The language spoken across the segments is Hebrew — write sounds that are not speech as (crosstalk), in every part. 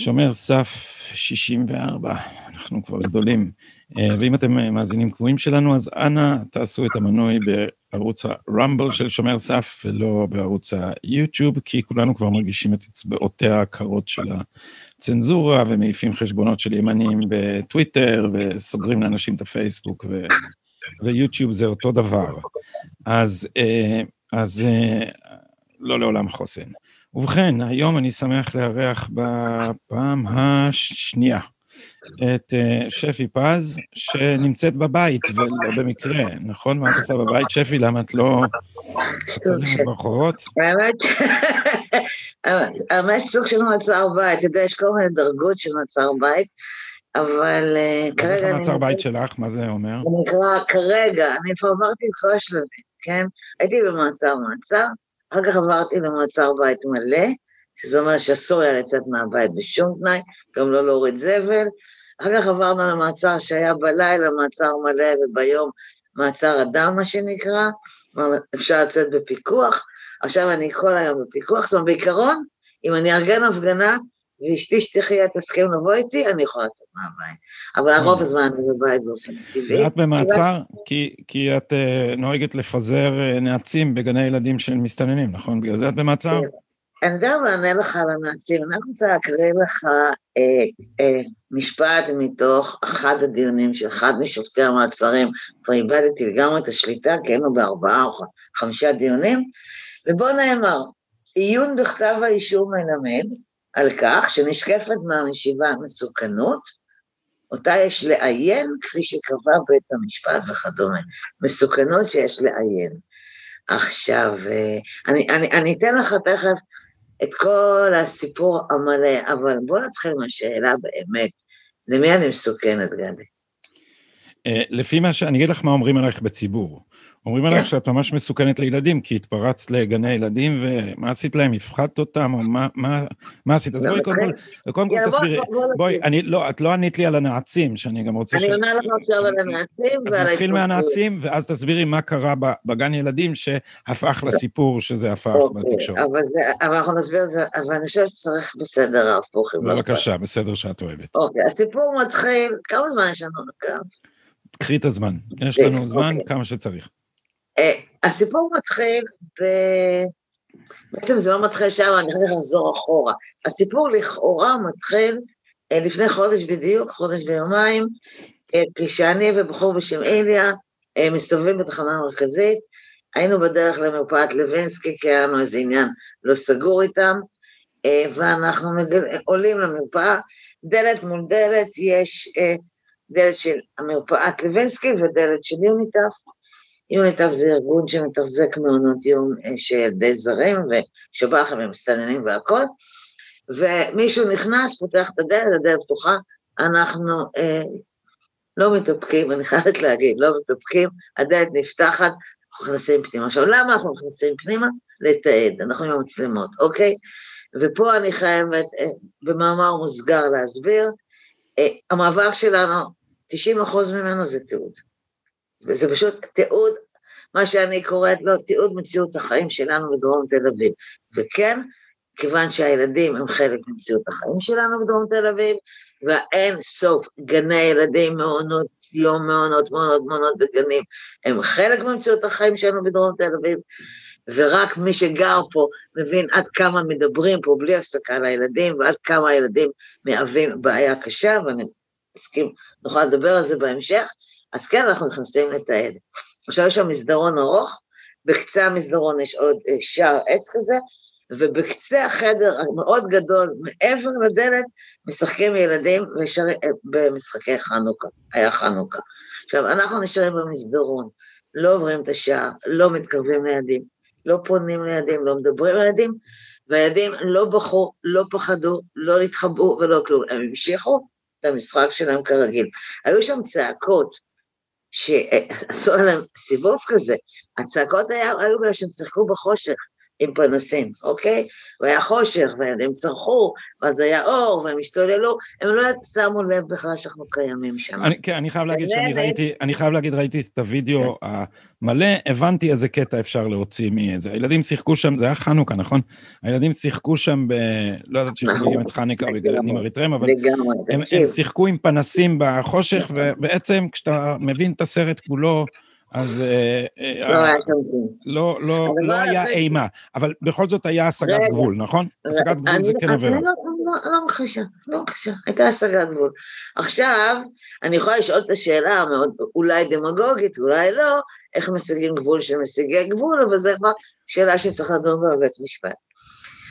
שומר סף 64, אנחנו כבר גדולים. אה, ואם אתם מאזינים קבועים שלנו, אז אנא תעשו את המנוי בערוץ הרמבל של שומר סף ולא בערוץ היוטיוב, כי כולנו כבר מרגישים את אצבעותיה הקרות של הצנזורה ומעיפים חשבונות של ימנים בטוויטר וסוגרים לאנשים את הפייסבוק ו... ויוטיוב זה אותו דבר. אז, אה, אז אה, לא לעולם חוסן. ובכן, היום אני שמח לארח בפעם השנייה את uh, שפי פז, שנמצאת בבית, ולא במקרה, נכון? מה את עושה בבית, שפי? למה את לא מצלמת ברחובות? (laughs) האמת סוג של מעצר בית, אתה יודע, יש כל מיני דרגות של מעצר בית, אבל כרגע... אז איך המעצר בית שלך? מה זה אומר? זה נקרא כרגע, אני כבר עברתי את כל השלבים, כן? הייתי במעצר מעצר, אחר כך עברתי למעצר בית מלא, שזה אומר שאסור היה לצאת מהבית בשום תנאי, גם לא להוריד זבל. אחר כך עברנו למעצר שהיה בלילה מעצר מלא וביום מעצר אדם, מה שנקרא, אפשר לצאת בפיקוח. עכשיו אני כל היום בפיקוח, זאת אומרת, בעיקרון, אם אני ארגן הפגנה ואשתי שתחיה תסכים לבוא איתי, אני יכולה לצאת מהבית. אבל הרוב אה. הזמן אני בבית באופן טבעי. ואת במעצר כי את אה, נוהגת לפזר אה, נעצים בגני ילדים של מסתננים, נכון? בגלל זה את במעצר? כן. אני גם אענה לך על הנעצים. אני רוצה להקריא לך משפט מתוך אחד הדיונים של אחד משופטי המעצרים, כבר איבדתי לגמרי את השליטה, כי היינו בארבעה או חמישה דיונים, ובו נאמר, עיון בכתב האישום מלמד על כך שנשקפת מהמשיבה מסוכנות, אותה יש לעיין כפי שקבע בית המשפט וכדומה, מסוכנות שיש לעיין. עכשיו, אה, אני, אני, אני אתן לך תכף את כל הסיפור המלא, אבל בוא נתחיל מהשאלה באמת, למי אני מסוכנת, גדי? אה, לפי מה ש... אני אגיד לך מה אומרים עלייך בציבור. אומרים עליך כן. שאת ממש מסוכנת לילדים, כי התפרצת לגני ילדים, ומה עשית להם? הפחדת אותם, או מה, מה, מה עשית? אז בואי קודם כל, קודם כל תסבירי, בואי, אני, לא, את לא ענית לי על הנעצים, שאני גם רוצה ש... אני עונה לך עכשיו על הנעצים ועל אז נתחיל מהנעצים, ואז תסבירי מה קרה בגן ילדים שהפך לסיפור שזה הפך אוקיי, בתקשורת. אבל אנחנו נסביר את זה, אבל אני חושבת שצריך בסדר ההפוך. בבקשה, בסדר שאת אוהבת. אוקיי, הסיפור מתחיל, כמה זמן יש לנו? קחי את הזמן, יש לנו זמן אוקיי. כמה שצריך. Uh, הסיפור מתחיל ב... בעצם זה לא מתחיל שם, אני חייבת לחזור אחורה. הסיפור לכאורה מתחיל uh, לפני חודש בדיוק, חודש ויומיים, uh, כשאני ובחור בשם איליה מסתובבים בתחנה המרכזית, היינו בדרך למרפאת לוינסקי, כי היה לנו איזה עניין לא סגור איתם, ואנחנו מגל... עולים למרפאה, דלת מול דלת יש דלת של המרפאת לוינסקי ודלת של יוניטף, יוניטף זה ארגון שמתחזק מעונות יום אה, של ילדי זרים ושב"חים ומסתננים והכל, ומישהו נכנס, פותח את הדלת, הדלת פתוחה, אנחנו אה, לא מתאפקים, אני חייבת להגיד, לא מתאפקים, הדלת נפתחת, אנחנו נכנסים פנימה. עכשיו, למה אנחנו נכנסים פנימה? לתעד, אנחנו עם המצלמות, אוקיי? ופה אני חייבת אה, במאמר מוסגר להסביר, אה, המאבק שלנו, 90 אחוז ממנו זה תיעוד. וזה פשוט תיעוד, מה שאני קוראת לו, תיעוד מציאות החיים שלנו בדרום תל אביב. וכן, כיוון שהילדים הם חלק ממציאות החיים שלנו בדרום תל אביב, והאין סוף גני ילדים, מעונות יום, מעונות, מעונות, מעונות בגנים, הם חלק ממציאות החיים שלנו בדרום תל אביב, ורק מי שגר פה מבין עד כמה מדברים פה בלי הפסקה לילדים, ועד כמה הילדים מהווים בעיה קשה, ואני מסכים, נוכל לדבר על זה בהמשך, אז כן, אנחנו נכנסים לתעד. עכשיו יש שם מסדרון ארוך, בקצה המסדרון יש עוד אה, שער עץ כזה, ובקצה החדר המאוד גדול, מעבר לדלת, משחקים ילדים ושר... אה, במשחקי חנוכה, היה חנוכה. עכשיו, אנחנו נשארים במסדרון, לא עוברים את השער, לא מתקרבים לילדים, לא פונים לילדים, לא מדברים לילדים, והילדים לא בכו, לא פחדו, לא התחבאו ולא כלום, הם המשיכו את המשחק שלהם כרגיל. היו שם צעקות, שעשו (laughs) עליהם סיבוב כזה, הצעקות היו בגלל שהם שיחקו בחושך, עם פנסים, אוקיי? והיה חושך, והם צרחו, ואז היה אור, והם השתוללו, הם לא שמו לב בכלל שאנחנו קיימים שם. אני, כן, אני חייב להגיד שאני ראיתי, אני חייב להגיד, ראיתי את הוידאו המלא, הבנתי איזה קטע אפשר להוציא מאיזה. הילדים שיחקו שם, זה היה חנוכה, נכון? הילדים שיחקו שם ב... לא יודעת שחוגגים נכון. את חנוכה בגללים אריתריאים, אבל הם, הם שיחקו עם פנסים בחושך, ובעצם כשאתה מבין את הסרט כולו, אז אה, אה, לא, היה לא, לא, לא היה אימה, אבל בכל זאת היה השגת גבול, נכון? השגת גבול זה כן עבירה. לא מכחישה, לא מכחישה, הייתה השגת גבול. עכשיו, אני יכולה לשאול את השאלה המאוד, אולי דמגוגית, אולי לא, איך משיגים גבול של משיגי גבול, אבל זו כבר שאלה שצריך לדון בה בבית משפט.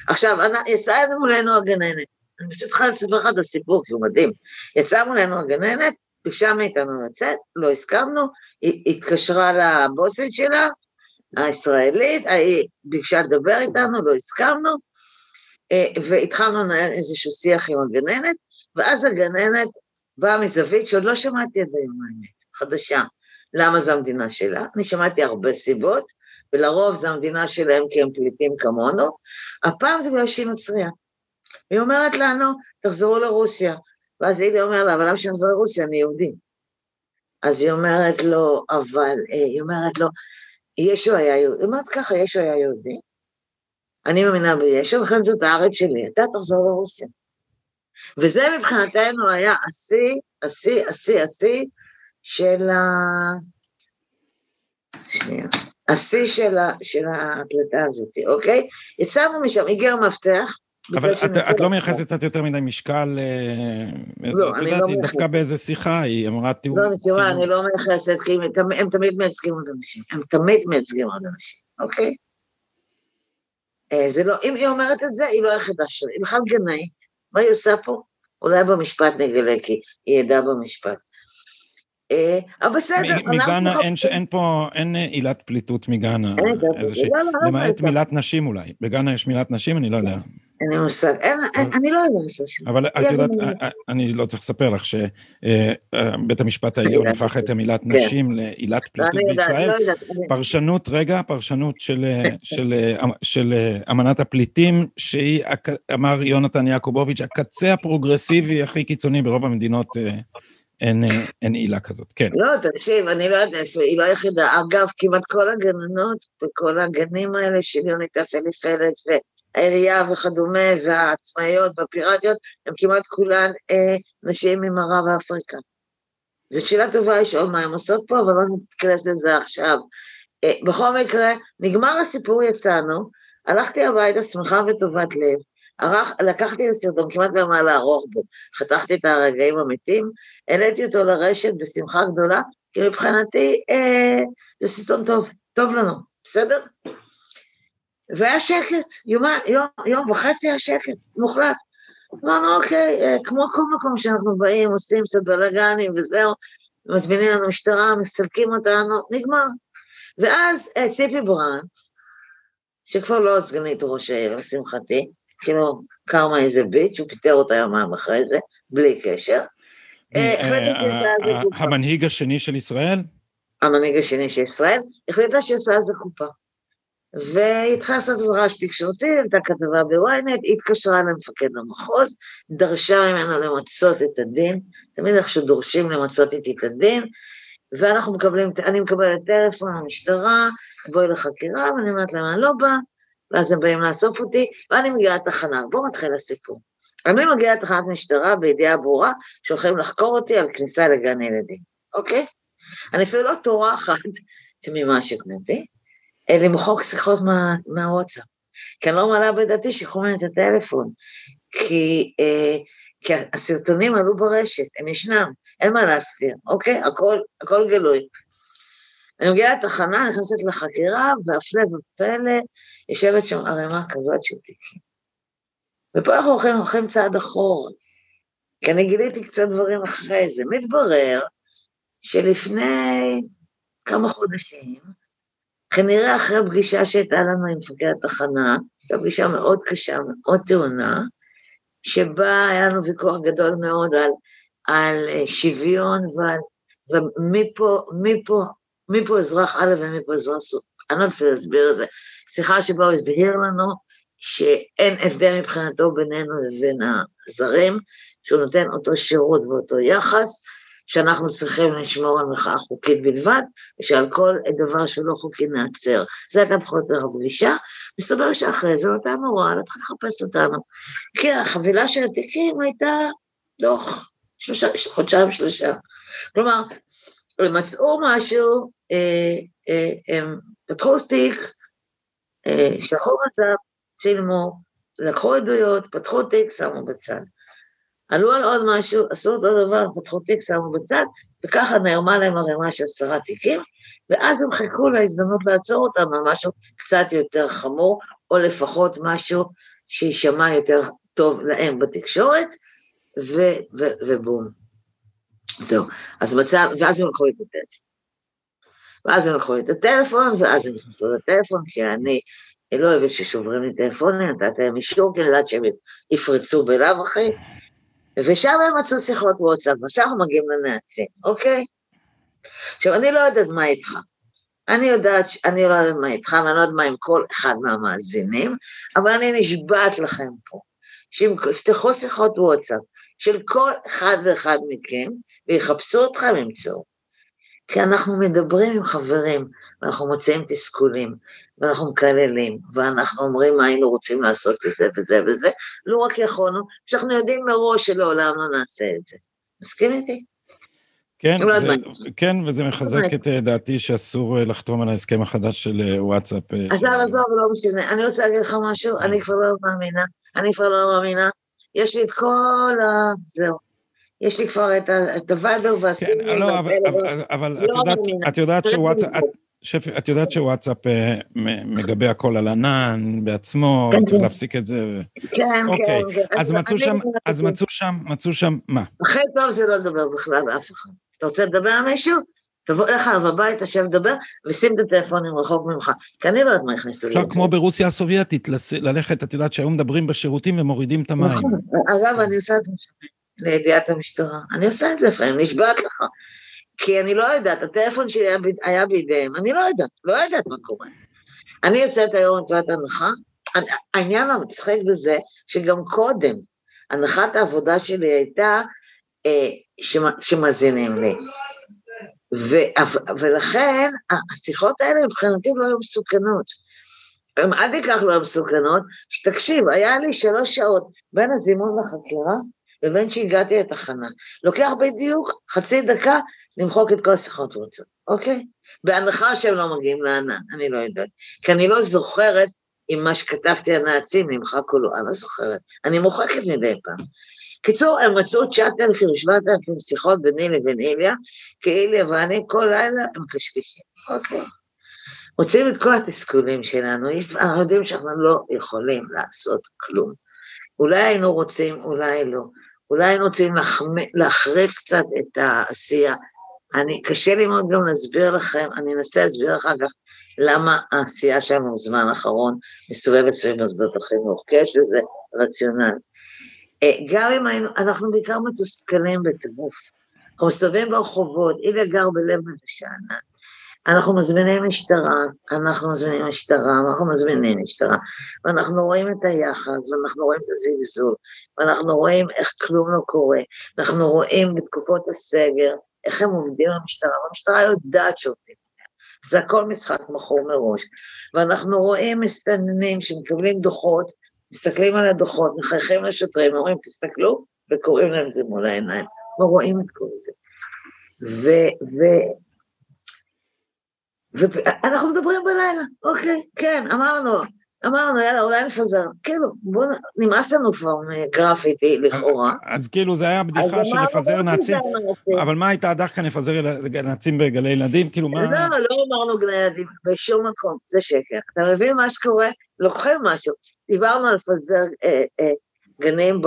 עכשיו, יצאה מולנו הגננת, אני פשוט צריכה לספר לך את הסיפור, כי הוא מדהים. יצאה מולנו הגננת, ביקשה מאיתנו לצאת, לא הסכמנו, היא התקשרה לבוסית שלה, הישראלית, היא ביקשה לדבר איתנו, לא הסכמנו, אה, והתחלנו לנהל איזשהו שיח עם הגננת, ואז הגננת באה מזווית שעוד לא שמעתי עד היום האמת, חדשה. למה זו המדינה שלה? אני שמעתי הרבה סיבות, ולרוב זו המדינה שלהם כי הם פליטים כמונו, הפעם זה בגלל שהיא נוצריה. היא אומרת לנו, תחזרו לרוסיה. ואז אילי אומר לה, אבל למה שאני אחזור לרוסיה? אני יהודי. אז היא אומרת לו, אבל, אה, היא אומרת לו, ישו היה יהודי. היא אומרת ככה, ישו היה יהודי. אני מאמינה בישו, וכן זאת הארץ שלי, אתה תחזור לרוסיה. וזה מבחינתנו היה השיא, השיא, השיא, השיא של ה... שנייה. השיא של, ה... של ההקלטה הזאת, אוקיי? יצאנו משם, הגיע המפתח, אבל את, את לא מייחסת קצת יותר מדי משקל, אה, לא, את יודעת, לא דווקא באיזה שיחה, היא אמרה, תראו... לא, תראו, אני לא מייחסת, כי הם תמיד מייצגים עוד אנשים, הם תמיד מייצגים עוד אנשים, אוקיי? אה, זה לא, אם היא אומרת את זה, היא לא היחידה שלי, היא בכלל גנאית, מה היא עושה פה? אולי במשפט נגלה, כי היא עדה במשפט. אה, אבל בסדר, מגאנה אין פה, אין עילת פליטות מגאנה, לא, למעט מילת נשים אולי. בגאנה יש מילת נשים? אני לא יודע. אין לי מושג, אני לא יודעת שם. אבל את יודעת, אני לא צריך לספר לך שבית המשפט העליון הפך את המילת כן. נשים לעילת פליטות בישראל. לא פרשנות, רגע, פרשנות של אמנת הפליטים, שהיא, אמר יונתן יעקובוביץ', הקצה הפרוגרסיבי הכי קיצוני ברוב המדינות. אה, אין, עילה כזאת, כן. לא, תקשיב, אני לא יודעת, היא לא היחידה. אגב, כמעט כל הגננות וכל הגנים האלה של יונית אפליפלת העירייה וכדומה, והעצמאיות והפיראטיות, הן כמעט כולן אה, נשים ממערב אפריקה. זו שאלה טובה לשאול מה הן עושות פה, אבל לא נתכנס לזה עכשיו. אה, בכל מקרה, נגמר הסיפור, יצאנו, הלכתי הביתה שמחה וטובת לב, ערך, לקחתי את הסרטון, כמעט גם מה לערוך בו, חתכתי את הרגעים המתים, העליתי אותו לרשת בשמחה גדולה, כי מבחינתי אה, זה סרטון טוב, טוב לנו, בסדר? והיה שקט, יום, יום, יום וחצי היה שקט, מוחלט. אמרנו, אוקיי, אה, כמו כל מקום שאנחנו באים, עושים קצת בלאגנים וזהו, מזמינים לנו משטרה, מסלקים אותנו, נגמר. ואז אה, ציפי ברן, שכבר לא סגנית ראש העיר, לשמחתי, כאילו, קרמה איזה ביץ', הוא פיטר אותה יומיים אחרי זה, בלי קשר. אה, המנהיג השני של ישראל? המנהיג השני של ישראל, החליטה שהיא עושה איזה קופה. והתחילה לעשות רעש תקשורתי, הייתה כתבה בוויינט, היא התקשרה למפקד המחוז, דרשה ממנו למצות את הדין, תמיד איכשהו דורשים למצות איתי את הדין, ואנחנו מקבלים, אני מקבלת טלפון מהמשטרה, בואי לחקירה, ואני אומרת להם, אני לא באה, ואז הם באים לאסוף אותי, ואני מגיעה לתחנה, בואו נתחיל לסיפור. אני מגיעה לתחנת משטרה בידיעה ברורה שהולכים לחקור אותי על כניסה לגן ילדים, אוקיי? אני אפילו לא טורחת תמימה שכנתי, למחוק שיחות מה, מהוואטסאפ. כי אני לא מעלה בדעתי שיקחו ממני את הטלפון, כי, אה, כי הסרטונים עלו ברשת, הם ישנם, אין מה להסתיר, אוקיי? הכל, הכל גלוי. אני מגיעה לתחנה, נכנסת לחקירה, והפלא ופלא, יושבת שם ערימה כזאת של תיקים. ופה אנחנו הולכים, הולכים צעד אחורה, כי אני גיליתי קצת דברים אחרי זה. מתברר שלפני כמה חודשים, כנראה אחרי פגישה שהייתה לנו עם מפקד התחנה, הייתה פגישה מאוד קשה, מאוד טעונה, שבה היה לנו ויכוח גדול מאוד על, על אה, שוויון ועל, ומי פה, מי פה, מי פה אזרח א' ומי פה אזרח אני לא אפילו להסביר את זה, שיחה שבה הוא הבהיר לנו שאין הבדל מבחינתו בינינו לבין הזרים, שהוא נותן אותו שירות ואותו יחס, שאנחנו צריכים לשמור על מחאה חוקית בלבד, ושעל כל דבר שלא חוקי נעצר. זו הייתה פחות או יותר הפגישה, מסתבר שאחרי זה אותה נורא להתחיל לחפש אותנו. כי החבילה של התיקים הייתה דוח שלושה, חודשיים שלושה. כלומר, הם מצאו משהו, אה, אה, הם פתחו תיק, אה, שלחו מצב, צילמו, לקחו עדויות, פתחו תיק, שמו בצד. עלו על עוד משהו, עשו אותו דבר, פתחו תיק, שמו בצד, וככה נערמה להם ערימה של עשרה תיקים, ואז הם חיכו להזדמנות לעצור אותם על משהו קצת יותר חמור, או לפחות משהו שיישמע יותר טוב להם בתקשורת, ו- ו- ובום. זהו. אז מצב, ואז הם לקחו לי את הטלפון. ואז הם לקחו את הטלפון, ואז הם נכנסו לטלפון, כי אני לא אוהבת ששוברים לי טלפונים, נתתי להם אישור, כי אני יודעת שהם יפרצו בלאו הכי, ושם הם מצאו שיחות וואטסאפ, ועכשיו אנחנו מגיעים לנאצים, אוקיי? עכשיו, אני לא יודעת מה איתך. אני יודעת, אני לא יודעת מה איתך, ואני לא יודעת מה עם כל אחד מהמאזינים, אבל אני נשבעת לכם פה, שאם תפתחו שיחות וואטסאפ של כל אחד ואחד מכם, ויחפשו אותך, הם ימצאו. כי אנחנו מדברים עם חברים, ואנחנו מוצאים תסכולים, ואנחנו מקללים, ואנחנו אומרים מה היינו רוצים לעשות וזה וזה וזה, לא רק יכולנו, שאנחנו יודעים מראש שלעולם לא נעשה את זה. מסכים איתי? כן, לא זה, כן, וזה מחזק את אה, דעתי שאסור אה, לחתום על ההסכם החדש של אה, וואטסאפ. אז לא, עזוב, לא משנה. אני רוצה להגיד לך משהו, אני כבר לא מאמינה, אני כבר לא מאמינה. יש לי את כל ה... זהו. יש לי כבר את הוואבר והסימון. כן, לא, אבל לא את יודעת שוואטסאפ... שפי, את יודעת שוואטסאפ אה, מגבה הכל על ענן בעצמו, כן, צריך כן. להפסיק את זה. כן, אוקיי. כן. אז מצאו שם, אז מצאו שם, מצאו שם, מה? הכי טוב זה לא לדבר בכלל באף אחד. אתה רוצה לדבר על מישהו? תבוא אליך הביתה, שב לדבר, ושים את הטלפונים רחוק ממך, כי אני לא יודעת מה יכניסו לי. אפשר כמו ברוסיה הסובייטית, ללכת, את יודעת שהיום מדברים בשירותים ומורידים את המים. נכון, אגב, אני עושה את זה לידיעת המשטרה. אני עושה את זה לפעמים, נשבעת לך. כי אני לא יודעת, הטלפון שלי היה, בידיהם, אני לא יודעת, לא יודעת מה קורה. אני יוצאת היום מנקודת הנחה, העניין המצחיק בזה, שגם קודם, הנחת העבודה שלי הייתה אה, שמאזינים לי. ו, ולכן השיחות האלה מבחינתי לא היו מסוכנות. הם עד כך לא היו מסוכנות, שתקשיב, היה לי שלוש שעות בין הזימון לחקירה לבין שהגעתי לתחנה. לוקח בדיוק חצי דקה למחוק את כל השיחות וואטסאפ, אוקיי? בהנחה שהם לא מגיעים לענן, אני לא יודעת. כי אני לא זוכרת אם מה שכתבתי הנאצים נמחק או לא, אני לא זוכרת. אני מוחקת מדי פעם. קיצור, הם מצאו 9,000, 7,000 שיחות ביני לבין איליה, כי איליה ואני כל לילה הם קשקשים, אוקיי. מוצאים את כל התסכולים שלנו, אנחנו יודעים שאנחנו לא יכולים לעשות כלום. אולי היינו רוצים, אולי לא. אולי היינו רוצים להחריף קצת את העשייה, אני, קשה לי מאוד גם להסביר לכם, אני אנסה להסביר אחר כך למה העשייה שלנו בזמן האחרון מסתובבת סביב מוסדות החינוך, כי יש לזה רציונל. אה, גם אם היינו, אנחנו בעיקר מתוסכלים בטירוף. אנחנו מסתובבים ברחובות, איליה גר בלב מבשענן. אנחנו מזמינים משטרה, אנחנו מזמינים משטרה, אנחנו מזמינים משטרה, ואנחנו רואים את היחס, ואנחנו רואים את הזלזול, ואנחנו רואים איך כלום לא קורה, אנחנו רואים בתקופות הסגר, איך הם עובדים במשטרה, והמשטרה יודעת שעובדים. זה הכל משחק מכור מראש. ואנחנו רואים מסתננים שמקבלים דוחות, מסתכלים על הדוחות, מחייכים לשוטרים, אומרים, תסתכלו, וקוראים להם זה מול העיניים. לא רואים את כל זה. ו... ו... ואנחנו מדברים בלילה, אוקיי, כן, אמרנו, אמרנו, יאללה, אולי נפזר. כאילו, בואו, נמאס לנו כבר מגרפיטי, לכאורה. אז כאילו, זה היה בדיחה של לפזר נאצים, אבל מה הייתה דווקא נפזר נאצים בגלי ילדים? כאילו, מה... לא, לא אמרנו גלי ילדים, בשום מקום, זה שקר. אתה מבין מה שקורה? לוקחים משהו. דיברנו על לפזר אה, אה, גנים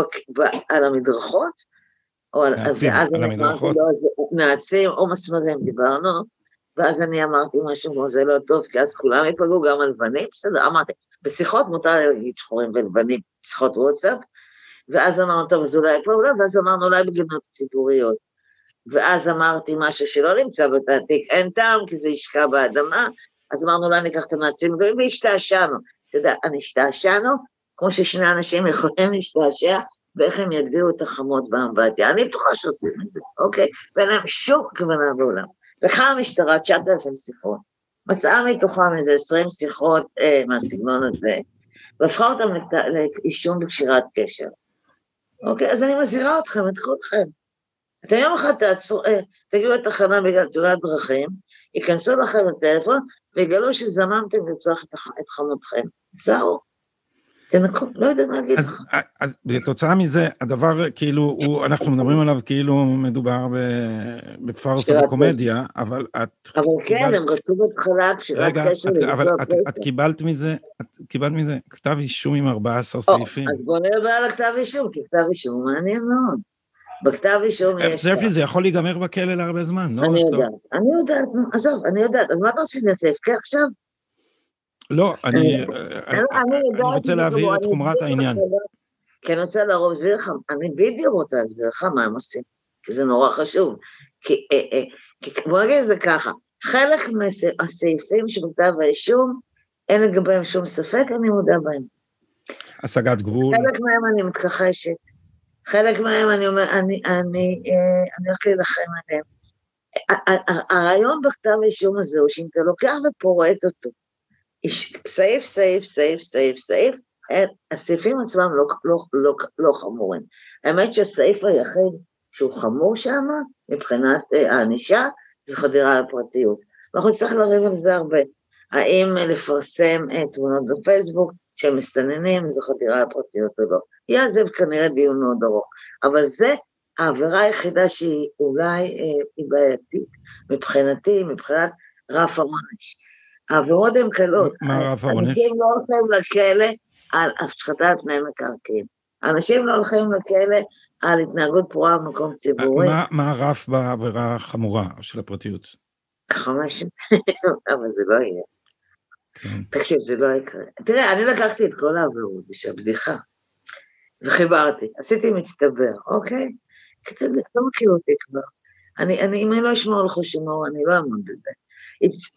על המדרכות, או על... נאצים, על המדרכות. נאצים או מסמרים, דיברנו. ואז אני אמרתי משהו כמו זה לא טוב, כי אז כולם יפגעו גם על לבנים, בסדר, אמרתי, בשיחות מותר להגיד שחורים ולבנים, שיחות וואטסאפ, ואז אמרנו, טוב, אז אולי פה, אולי, ואז אמרנו, אולי בגינות ציבוריות. ואז אמרתי משהו שלא נמצא בתעתיק, אין טעם, כי זה ישקע באדמה, אז אמרנו, אולי ניקח את המעצים הגדולים, והשתעשענו. אתה יודע, השתעשענו, כמו ששני אנשים יכולים להשתעשע, ואיך הם יגדירו את החמות באמבטיה. אני בטוחה שעושים את זה, אוקיי? ואין להם שום כוונה בעולם. לקחה המשטרה 9,000 שיחות, מצאה מתוכם איזה 20 שיחות אה, מהסגנון הזה, והפכה אותם לאישום בקשירת קשר. אוקיי? אז אני מזהירה אתכם, את כולכם. אתם יום אחד תעצרו, אה, תגיעו לתחנה בגלל תאונת דרכים, ייכנסו לכם לטלפון ויגלו שזממתם לצורך את חמותכם. זהו. תנקו, לא יודעת מה להגיד לך. אז בתוצאה מזה, הדבר כאילו, הוא, אנחנו מדברים עליו כאילו מדובר בפארסה וקומדיה, אבל את... אבל כן, הם רצו בהתחלה קשירת קשר... רגע, אבל את קיבלת מזה, את קיבלת מזה כתב אישום עם 14 סעיפים. אז בוא נדבר על הכתב אישום, כי כתב אישום מעניין מאוד. בכתב אישום יש... ספי, זה יכול להיגמר בכלא להרבה זמן, לא? אני יודעת, אני יודעת, עזוב, אני יודעת, אז מה אתה רוצה שאני אעשה, אבכה עכשיו? לא, אני רוצה להבהיר את חומרת העניין. כי אני רוצה להסביר לך, אני בדיוק רוצה להסביר לך מה הם עושים, כי זה נורא חשוב. כי בוא נגיד את זה ככה, חלק מהסעיפים שבכתב האישום, אין לגביהם שום ספק, אני מודה בהם. השגת גבול. חלק מהם אני מתכחשת. חלק מהם אני אומר, אני, אני, אני הולכת להילחם עליהם. הרעיון בכתב האישום הזה הוא שאם אתה לוקח ופורט אותו, סעיף, סעיף, סעיף, סעיף, סעיף, הסעיפים עצמם לא, לא, לא, לא חמורים. האמת שהסעיף היחיד שהוא חמור שם, מבחינת הענישה, זה חדירה לפרטיות. ואנחנו נצטרך לריב על זה הרבה. האם לפרסם תמונות בפייסבוק שהם מסתננים, זו חדירה לפרטיות או לא. יהיה זה כנראה דיון מאוד ארוך. אבל זה העבירה היחידה שהיא אולי אה, היא בעייתית מבחינתי, מבחינת רף העונש. העבירות הן קלות. מה רף העונש? אנשים לא הולכים לכלא על השחתת פני מקרקעין. אנשים לא הולכים לכלא על התנהגות פרועה במקום ציבורי. מה, מה הרף בעבירה החמורה של הפרטיות? חמש, (laughs) אבל זה לא יהיה. כן. תקשיב, זה לא יקרה. תראה, אני לקחתי את כל העבירות בשביל בדיחה, וחיברתי, עשיתי מצטבר, אוקיי? כי אתה לא מכיר אותי כבר. אני, אני, אם אני לא אשמור על חוש הומור, אני לא אעמוד בזה.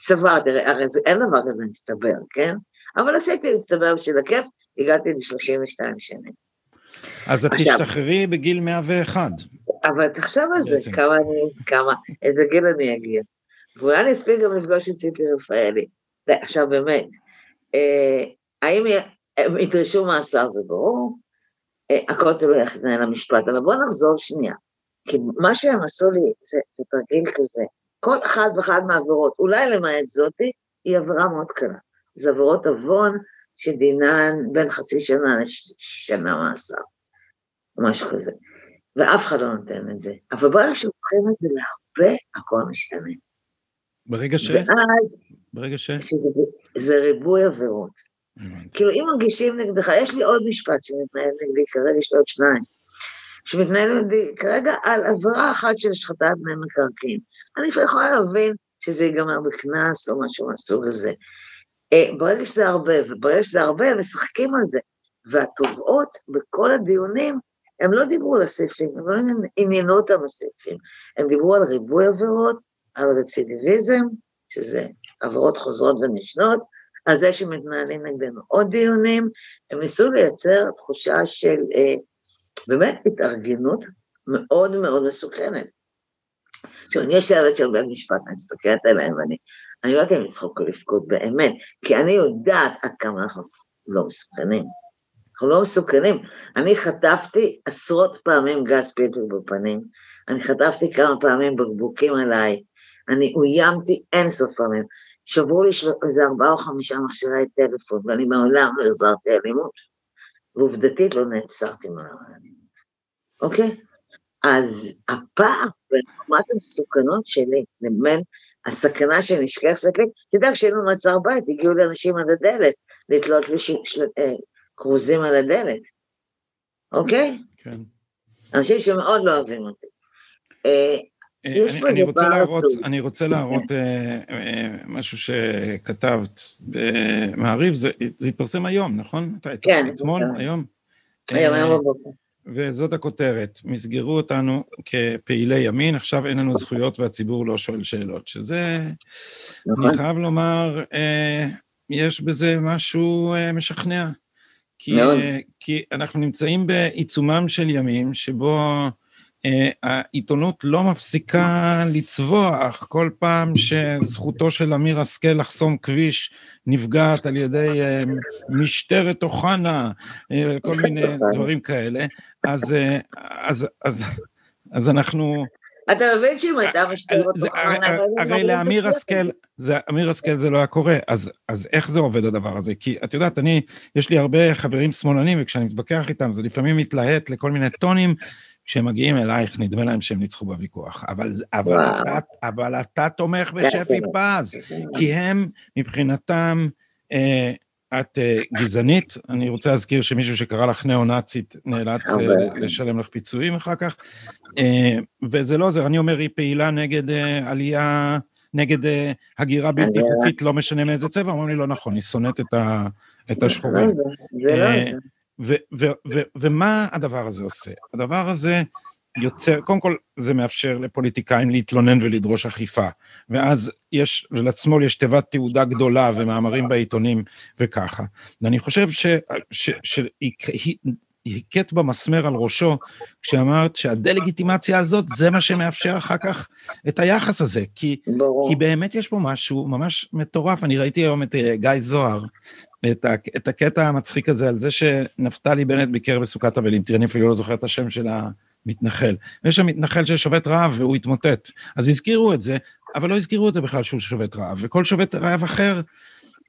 צברתי, הרי אין דבר כזה מצטבר, כן? אבל עשיתי מצטבר בשביל הכיף, הגעתי ל-32 שנים. אז את תשתחררי בגיל 101. אבל תחשוב על זה, כמה אני, כמה, איזה גיל אני אגיע. ואולי אני אספיק גם לפגוש את ציפי רפאלי. עכשיו באמת, אה, האם הם ידרשו מאסר זה ברור, אה, הכל תלוי איך יתנהל המשפט, אבל בואו נחזור שנייה, כי מה שהם עשו לי זה, זה תרגיל כזה, כל אחת ואחת מהעבירות, אולי למעט זאתי, היא עבירה מאוד קלה. זה עבירות עוון שדינן בין חצי שנה לשנה מאסר, משהו כזה. ואף אחד לא נותן את זה. אבל ברגע שלוקחים את זה להרבה, הכל משתנה. ברגע ש... ואז... ברגע ש... שזה, זה ריבוי עבירות. כאילו, אם מרגישים נגדך, יש לי עוד משפט שמתנהל נגדי, כרגע יש לי עוד שניים. שמתנהל כרגע על עבירה אחת של השחתת בני מקרקעין. אני יכולה להבין שזה ייגמר בקנס או משהו מהסוג הזה. אה, ברגע שזה הרבה, וברגע שזה הרבה, הם משחקים על זה. והתובעות בכל הדיונים, הם לא דיברו על הסעיפים, הם לא עניינו אותם הסעיפים, הם דיברו על ריבוי עבירות, על רצידיביזם, שזה עבירות חוזרות ונשנות, על זה שמתנהלים נגדנו עוד דיונים, הם ניסו לייצר תחושה של אה, באמת התארגנות מאוד מאוד מסוכנת. עכשיו, אני יש לי ארץ של בית משפט, אני מסתכלת עליהם ואני, אני לא יודעת אם לצחוק או לבכות באמת, כי אני יודעת עד כמה אנחנו לא מסוכנים. אנחנו לא מסוכנים. אני חטפתי עשרות פעמים גז פלפל בפנים, אני חטפתי כמה פעמים בקבוקים עליי, אני אוימתי אין סוף פעמים. שברו לי איזה ארבעה או חמישה מכשירי טלפון, ואני מעולם לא החזרתי אלימות, ועובדתית לא נעצרתי אלימות, אוקיי? אז הפער בין חומת המסוכנות שלי לבין הסכנה שנשקפת לי, יודע, כשהיינו במעצר בית, הגיעו לאנשים עד הדלת, לתלות לי אה, כרוזים על הדלת, אוקיי? כן. אנשים שמאוד לא אוהבים אותי. אה, אני, אני, רוצה להראות, אני רוצה להראות אה, אה, משהו שכתבת במעריב, זה, זה התפרסם היום, נכון? כן. אתמול, היום? היום, היום בבוקר. וזאת הכותרת, מסגרו אותנו כפעילי ימין, עכשיו אין לנו זכויות והציבור לא שואל שאלות, שזה, נכון. אני חייב לומר, אה, יש בזה משהו אה, משכנע. כי. אה, כי אנחנו נמצאים בעיצומם של ימים שבו אה, העיתונות לא מפסיקה לצווח כל פעם שזכותו של אמיר השכל לחסום כביש נפגעת על ידי אה, משטרת אוחנה, אה, כל מיני דברים כאלה, אז, אה, אז, אז, אז אנחנו, אתה מבין שאם הייתה משטרת אה, אוחנה, הרי- מעבירים לאמיר. השכל, זה, אמיר השכל זה לא היה קורה, אז, אז איך זה עובד הדבר הזה? כי את יודעת, אני, יש לי הרבה חברים שמאלנים, וכשאני מתווכח איתם, זה לפעמים מתלהט לכל מיני טונים, כשהם מגיעים אלייך, נדמה להם שהם ניצחו בוויכוח. אבל, אבל. אתה, אבל אתה תומך בשפי כן. פז, כי הם, מבחינתם, אה, את אה, גזענית, אני רוצה להזכיר שמישהו שקרא לך ניאו-נאצית נאלץ אה. לשלם לך פיצויים אחר כך, אה, וזה לא עוזר, אני אומר, היא פעילה נגד אה, עלייה, נגד אה, הגירה בלתי הגירה. חוקית, לא משנה מאיזה צבע, אומרים לי, לא נכון, היא שונאת את ה- את השחורים. לא זה, לא אה, זה. ומה הדבר הזה עושה? הדבר הזה יוצר, קודם כל זה מאפשר לפוליטיקאים להתלונן ולדרוש אכיפה, ואז יש, ולשמאל יש תיבת תעודה גדולה ומאמרים בעיתונים וככה. ואני חושב ש- ש- שהיא- הכית במסמר על ראשו כשאמרת שהדה-לגיטימציה הזאת זה מה שמאפשר אחר כך את היחס הזה, כי. כי באמת יש פה משהו ממש מטורף, אני ראיתי היום את אה, גיא זוהר, את, ה, את הקטע המצחיק הזה על זה שנפתלי בנט ביקר בסוכת אבלים, תראה, אני אפילו לא זוכר את השם של המתנחל. יש שם מתנחל ששובת רעב והוא התמוטט. אז הזכירו את זה, אבל לא הזכירו את זה בכלל שהוא שובת רעב, וכל שובת רעב אחר,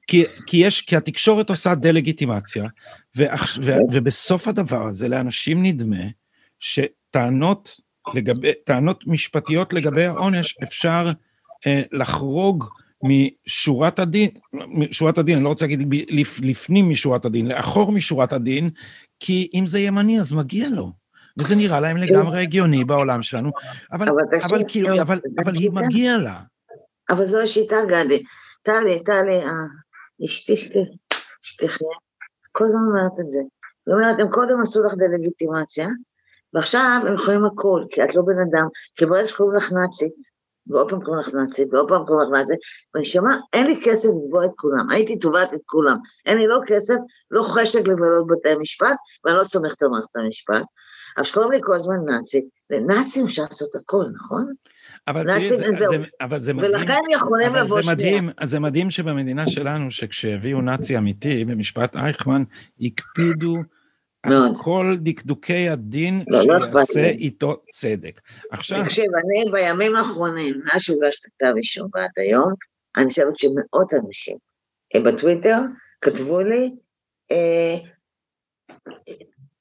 כי, כי יש, כי התקשורת עושה דה-לגיטימציה, ובסוף הדבר הזה לאנשים נדמה שטענות לגבי, טענות משפטיות לגבי העונש אפשר אה, לחרוג משורת הדין, משורת הדין, אני לא רוצה להגיד לפ, לפנים משורת הדין, לאחור משורת הדין, כי אם זה ימני אז מגיע לו. וזה נראה להם לגמרי הגיוני בעולם שלנו, אבל, אבל אבל, כאילו, אבל, אבל היא. מגיע לה. אבל זו השיטה, גדי. טלי, טלי, אה, אשתי שתי, שתחיה, כל הזמן אומרת את זה. היא אומרת, הם קודם עשו לך דה-לגיטימציה, ועכשיו הם יכולים הכל, כי את לא בן אדם, כי ברגע שקוראים לך נאצית, ועוד פעם קוראים לך נאצית, ועוד פעם קוראים לך נאצית, ואני שומע, אין לי כסף לתבוע את כולם, הייתי תובעת את כולם, אין לי לא כסף, לא חשק לבלות בתי משפט, ואני לא סומכת על מערכת המשפט. אז שקוראים לי כל הזמן נאצית, לנאצים אפשר לעשות הכל, נכון? אבל תראי, זה, זהו. זה, אבל זה מדהים, ולכן יכולים לבוא זה מדהים, אז זה מדהים שבמדינה שלנו, שכשהביאו נאצי אמיתי במשפט אייכמן, הקפידו על מאוד. כל דקדוקי הדין לא, לא שיעשה לי. איתו צדק. עכשיו, תקשיב, אני בימים האחרונים, מאז שהוגש את כתב אישום ועד היום, אני חושבת שמאות אנשים אה, בטוויטר כתבו לי, אה,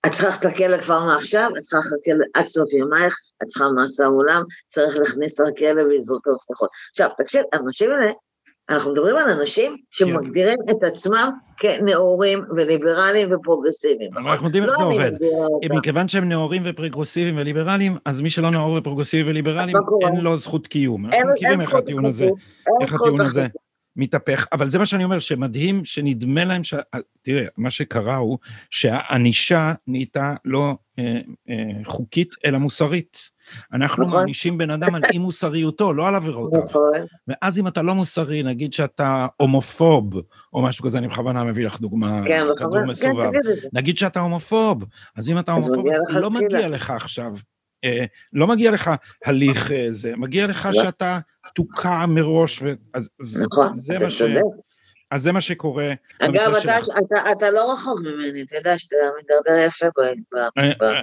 את צריכה ללכת לכלא כבר מעכשיו, את צריכה ללכת לכלא עד סוף ימייך, את צריכה מאסר עולם, צריך להכניס לכלא ולזרוק את המפתחות. עכשיו, תקשיב, האנשים האלה, אנחנו מדברים על אנשים שמגדירים את עצמם כנאורים וליברליים ופרוגרסיביים. אבל אנחנו יודעים איך הלא זה עובד. מכיוון שהם נאורים ופרוגרסיביים וליברליים, אז מי שלא נאור ופרוגרסיבי וליברליים? אין לו זכות קיום. אנחנו מכירים איך הטיעון הזה, איך הטיעון הזה. מתהפך, אבל זה מה שאני אומר, שמדהים שנדמה להם ש... תראה, מה שקרה הוא שהענישה נהייתה לא אה, אה, חוקית, אלא מוסרית. אנחנו נכון. מענישים בן אדם על אי מוסריותו, לא על עבירותיו. נכון. ואז אם אתה לא מוסרי, נגיד שאתה הומופוב, או משהו כזה, אני בכוונה מביא לך דוגמה, כן, כדור כן, מסובב. זה. נגיד שאתה הומופוב, אז אם אתה הומופוב, אז לא. מגיע לך עכשיו, לא מגיע לך הליך אה, זה, מגיע לך לא. שאתה תוקע מראש, אז נכון, זה אתה מה ש-. אז זה מה שקורה. אגב, אתה, שלך. אתה, אתה לא רחוק ממני, אתה יודע שאתה מידרדר יפה ב- ב- אה, אה,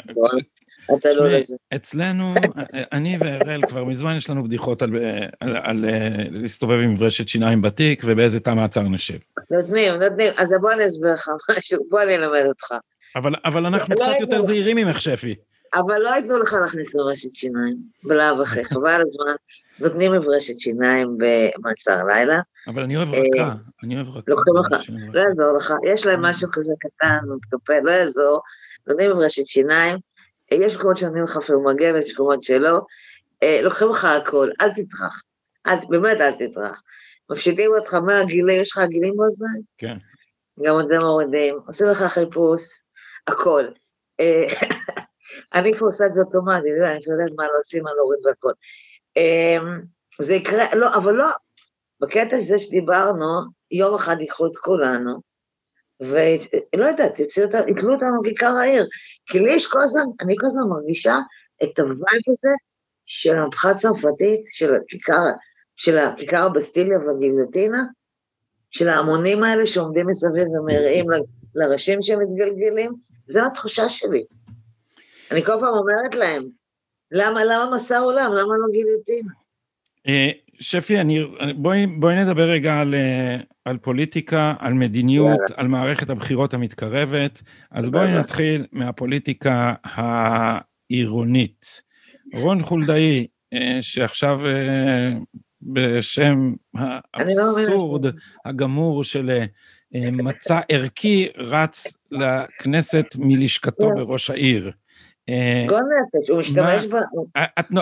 אתה לא לזה. אצלנו, אה, אני ואראל כבר מזמן יש לנו בדיחות על, אה, על, על אה, להסתובב עם מברשת שיניים בתיק ובאיזה תא מעצר נשב. נותנים, נותנים, אז בוא אני אסביר לך משהו, בוא אני אלמד אותך. אבל, אבל אנחנו לא קצת. יותר זהירים ממך, שפי. אבל לא ייתנו לך להכניס לרשת שיניים, בלאו הכי, (laughs) חבל הזמן. נותנים מברשת שיניים במעצר לילה, אבל אני אוהב אה, רכה, אני אוהב רכה. לוקחים לך, לא. יעזור לך, יש להם משהו כזה קטן, מתקפל, לא יעזור, נותנים מברשת שיניים, אה, יש מקומות שנותנים לך אפילו מגן, יש מקומות שלא, אה, לוקחים לך הכל, אל תטרח, באמת אל תטרח. מפשיטים אותך מהגילים, יש לך גילים באוזניים? כן. גם את זה מורידים, עושים לך חיפוש, הכל. אני כבר עושה את זה אוטומטי, אני יודעת מה להוציא, מה להוריד והכל. אמ, זה יקרה, לא, אבל לא, בקטע הזה שדיברנו, יום אחד ייקחו את כולנו, ולא יודעת, יתלו אותנו בכיכר העיר. כי לי יש כל הזמן, אני כל הזמן מרגישה את ה vibe הזה של המהפכה הצרפתית, של הכיכר, של הכיכר הבסטיליה והגיליוטינה, של ההמונים האלה שעומדים מסביב ומראים לראשים שמתגלגלים, זו התחושה שלי. אני כל פעם אומרת להם, למה, למה מסע עולם? למה לא גיליוטינה? אה, שפי, אני, בואי, בואי נדבר רגע על, אה, על פוליטיקה, על מדיניות, יאללה. על מערכת הבחירות המתקרבת. אז בואי נתחיל מהפוליטיקה העירונית. רון חולדאי, אה, שעכשיו בשם לא האבסורד הגמור של מצע ערכי, רץ לכנסת מלשכתו. בראש העיר. אה, גול נפש, הוא משתמש ב...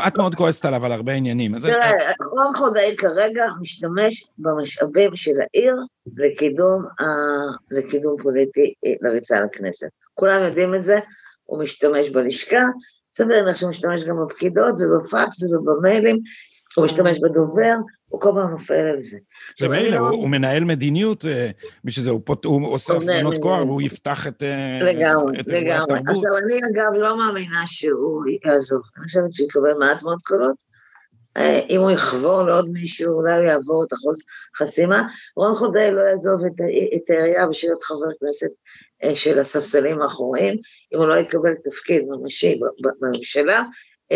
את מאוד כועסת עליו על הרבה עניינים. תראה, רון חודאי כרגע משתמש במשאבים של העיר לקידום פוליטי אה, לריצה לכנסת. כולם יודעים את זה, הוא משתמש בלשכה, סביר להניח שהוא משתמש גם בפקידות ובפקס ובמיילים, הוא משתמש בדובר, הוא כל פעם נופל על זה. ומילא, לא- הוא מנהל מדיניות, אה, בשביל זה הוא עושה הפגנות כוח, והוא יפתח את לגמרי, לגמרי. עכשיו, אני אגב לא מאמינה שהוא יעזוב, אני חושבת שהוא יקבל מעט מאוד קולות. אה, אם הוא יחבור לעוד מישהו, אולי הוא יעבור את אחוז חסימה. רון חודאי לא יעזוב את העירייה בשביל להיות חבר כנסת אה, של הספסלים האחוריים, אם הוא לא יקבל תפקיד ממשי בממשלה,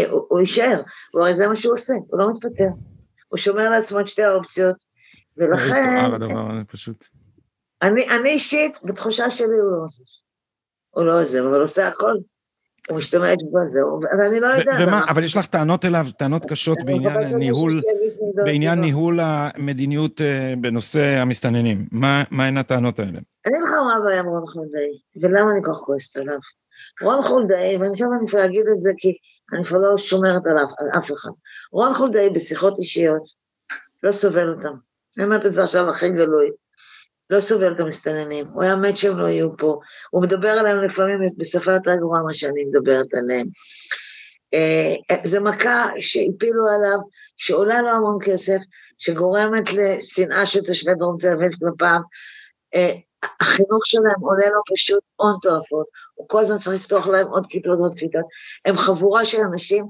הוא יישאר, הרי זה מה שהוא עושה, הוא לא מתפטר. הוא שומר לעצמו את שתי האופציות, ולכן... פשוט. אני, אני אישית, בתחושה שלי הוא לא עוזב. הוא לא עוזב, אבל הוא עושה הכל. הוא משתמש בזה, אבל אני לא יודעת. ומה, אבל יש לך טענות אליו, טענות קשות בעניין ניהול, בעניין ניהול המדיניות אה, בנושא המסתננים. מה הן הטענות האלה? אני אגיד לך מה הבעיה עם רון חולדאי, ולמה אני כל כך כועסת עליו. רון חולדאי, ואני חושבת שאני להגיד את זה כי אני כבר לא שומרת עליו, על אף אחד. רון חולדאי בשיחות אישיות, לא סובל אותם. אני אומרת את זה עכשיו הכי גלוי. לא סובל את המסתננים, הוא היה מת שהם לא יהיו פה, הוא מדבר עליהם לפעמים בשפה יותר גרועה ממה שאני מדברת עליהם. אה, זה מכה שהפילו עליו, שעולה לו המון כסף, שגורמת לשנאה של תושבי דרום תל אביב כלפיו. אה, החינוך שלהם עולה לו פשוט הון תועפות, הוא כל הזמן צריך לפתוח להם עוד כיתות ועוד כיתות. הם חבורה של אנשים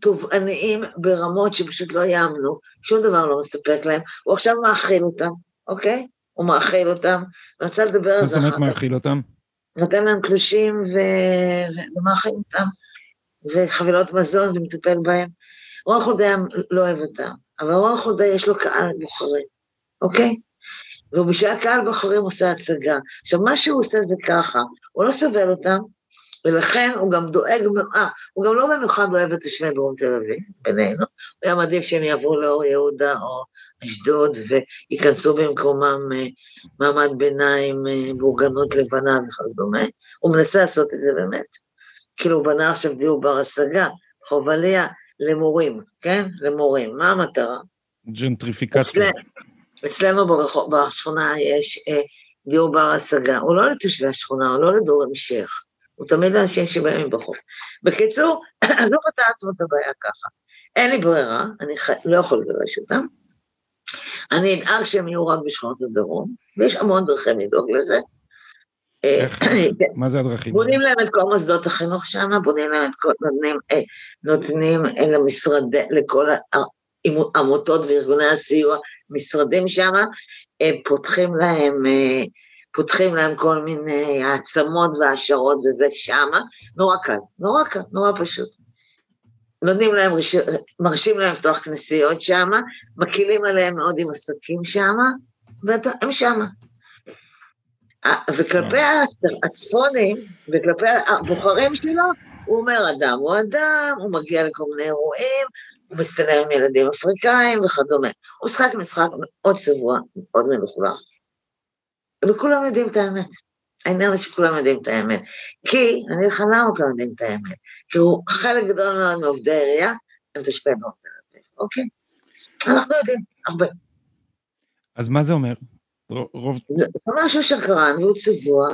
תובעניים ברמות שפשוט לא יאמנו, שום דבר לא מספק להם, הוא עכשיו מאכיל אותם, אוקיי? הוא מאכיל אותם, אני רוצה לדבר על זה. מה זאת אומרת מאכיל אותם? נותן להם תלושים ו... ומאכיל אותם, וחבילות מזון ומטפל בהם. רון חולדאי לא אוהב אותם, אבל רון חולדאי יש לו קהל בוחרים, אוקיי? ובשביל הקהל בוחרים עושה הצגה. עכשיו, מה שהוא עושה זה ככה, הוא לא סובל אותם, ולכן הוא גם דואג, אה, הוא גם לא במיוחד אוהב את תושבי דרום תל אביב, בינינו, הוא היה מעדיף שהם יעברו לאור יהודה או אשדוד וייכנסו במקומם אה, מעמד ביניים, אה, בורגנות לבנה וכדומה, הוא מנסה לעשות את זה באמת. כאילו הוא בנה עכשיו דיור בר השגה, חובליה למורים, כן? למורים, מה המטרה? ג'נטריפיקציה. אצלנו ברחוב, בשכונה יש אה, דיור בר השגה, הוא לא לתושבי השכונה, הוא לא לדור המשך. הוא תמיד אנשים שבאים בחוף. בקיצור, אז הוא פתר עצמו את הבעיה ככה. אין לי ברירה, אני ח... לא יכול לגרש אותם. אני אדאג שהם יהיו רק בשכונות הדרום, ויש המון דרכים לדאוג לזה. איך? (clears throat) מה זה הדרכים? בונים להם את כל מוסדות החינוך שם, בונים להם את כל, נותנים, אה, נותנים אה, למשרד, לכל העמותות וארגוני הסיוע, משרדים שם, פותחים להם פותחים להם כל מיני העצמות והעשרות וזה שמה, נורא קל, נורא קל, נורא פשוט. נותנים להם, מרשים להם לפתוח כנסיות שמה, מקילים עליהם מאוד עם עסקים שמה, והם שמה. וכלפי הצפונים, וכלפי הבוחרים שלו, הוא אומר, אדם הוא אדם, הוא מגיע לכל מיני אירועים, הוא מסתדר עם ילדים אפריקאים וכדומה. הוא משחק משחק מאוד צבוע, מאוד מלוכלך. וכולם יודעים את האמת. העניין הוא שכולם יודעים את האמת. כי, אני אגיד לך למה כולם יודעים את האמת. כי הוא חלק גדול מאוד מעובדי העירייה, הם תושבי מאוד אוקיי? אנחנו יודעים, הרבה. אז מה זה אומר? רוב... זה, זה משהו שקרן והוא צבוע,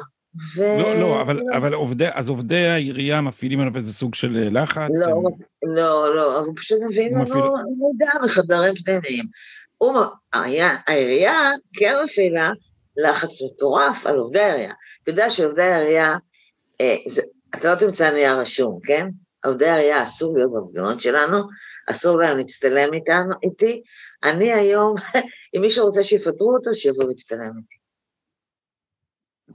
ו... לא, לא, אבל, אבל עובדי, אז עובדי העירייה מפעילים עליו איזה סוג של אה, לחץ? לא, הם... לא, לא, אבל פשוט מביאים לנו מפעיל- מידע מחדרים פנימיים. העירייה- כן מפעילה לחץ מטורף על עובדי העירייה. אתה יודע שעובדי העירייה, אה, זה- אתה לא תמצא נייר רשום, כן? עובדי העירייה אסור להיות במדינות שלנו, אסור להם להצטלם איתנו, איתי. אני היום, (laughs) אם מישהו רוצה שיפטרו אותו, שיבוא ויצטלם איתי.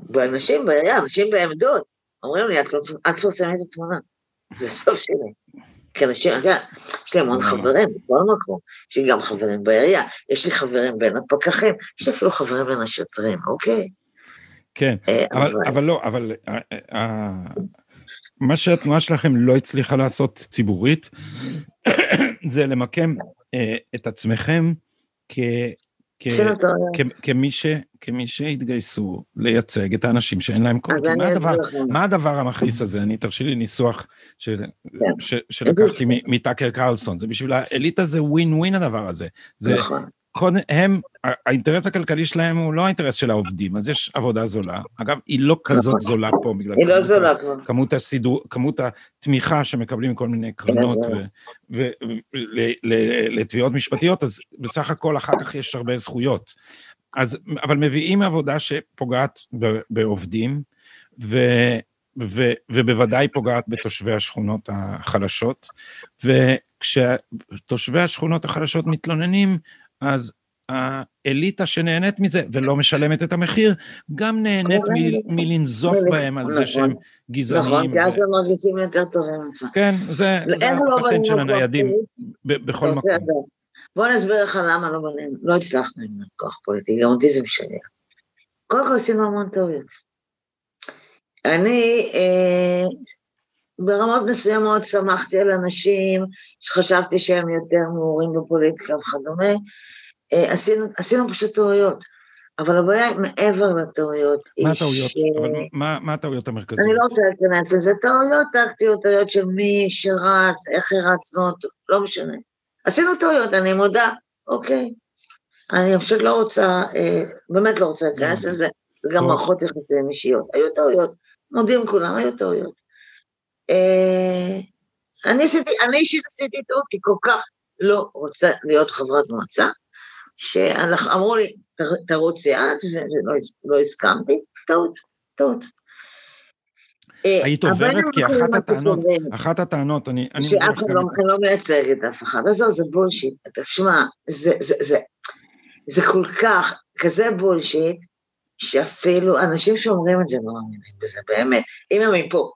ואנשים בעירייה, אנשים בעמדות, אומרים לי, "את לא- אל תפרסמי את התמונה. (laughs) זה הסוף שלי. כי אנשים, יודע, יש לי המון וואלה. חברים בכל מקום, יש לי גם חברים בעירייה, יש לי חברים בין הפקחים, יש לי אפילו חברים בין השוטרים, אוקיי? כן, אה, אבל, אבל לא, אבל אה, אה, מה שהתנועה שלכם לא הצליחה לעשות ציבורית, (coughs) זה למקם אה, את עצמכם כ... כ- כמי, ש, כמי שהתגייסו לייצג את האנשים שאין להם קול. מה הדבר. מה הדבר המכעיס הזה? אני, תרשי לי ניסוח של, כן. ש, שלקחתי מטאקר קרלסון. זה בשביל האליטה זה ווין ווין הדבר הזה. זה, נכון. קודם, הם, האינטרס הכלכלי שלהם הוא לא האינטרס של העובדים, אז יש עבודה זולה. אגב, היא לא כזאת נכון. זולה פה, בגלל היא לא זולה כבר. כמות, הסידור, כמות התמיכה שמקבלים מכל מיני קרנות זה. ולתביעות משפטיות, אז בסך הכל אחר כך יש הרבה זכויות. אז, אבל מביאים עבודה שפוגעת ב- בעובדים, ו, ו, ובוודאי פוגעת בתושבי השכונות החלשות, וכשתושבי השכונות החלשות מתלוננים, אז האליטה שנהנית מזה ולא משלמת את המחיר, גם נהנית מלנזוף בהם על זה שהם נכון, גזעניים. כי אז הם מרגישים יותר טובים עם. כן, זה, לא הפטנט של הניידים בכל מקום. בוא נסביר לך למה לא בנינו, לא הצלחנו לבנות כוח פוליטי, גם אותי זה משגע. קודם כל עשינו המון טעויות. אני אה, ברמות מסוימות שמחתי על אנשים שחשבתי שהם יותר מעורים בפוליטיקה וכדומה, אה, עשינו, עשינו פשוט טעויות. אבל הבעיה היא מעבר לטעויות. מה הטעויות? ש- אבל מה- מה הטעויות המרכזיות? אני לא רוצה להיכנס לזה, טעויות טקטיות, טעויות של מי שרץ, איך הרצנו אותו, לא משנה. עשינו טעויות, אני מודה, אוקיי. אני פשוט לא רוצה, אה, באמת לא רוצה להיכנס לא. לזה, זה גם טוב. מערכות יחסים אישיות. היו טעויות, מודים כולם, היו טעויות. אה, אני אישית עשיתי טעות, כי כל כך לא רוצה להיות חברת מועצה, שאמרו לי, "תר- תרוצי את, ולא הס- לא הסכמתי, טעות, טעות. אה, היית עוברת? כי אחת הטענות-. אחת הטענות, אני... שאף אחד לא, לא מייצגת אף אחד, עזוב, זה בולשיט. תשמע, זה כל כך, כזה בולשיט, שאפילו אנשים שאומרים את זה לא מאמינים בזה, באמת, אם הם מפה.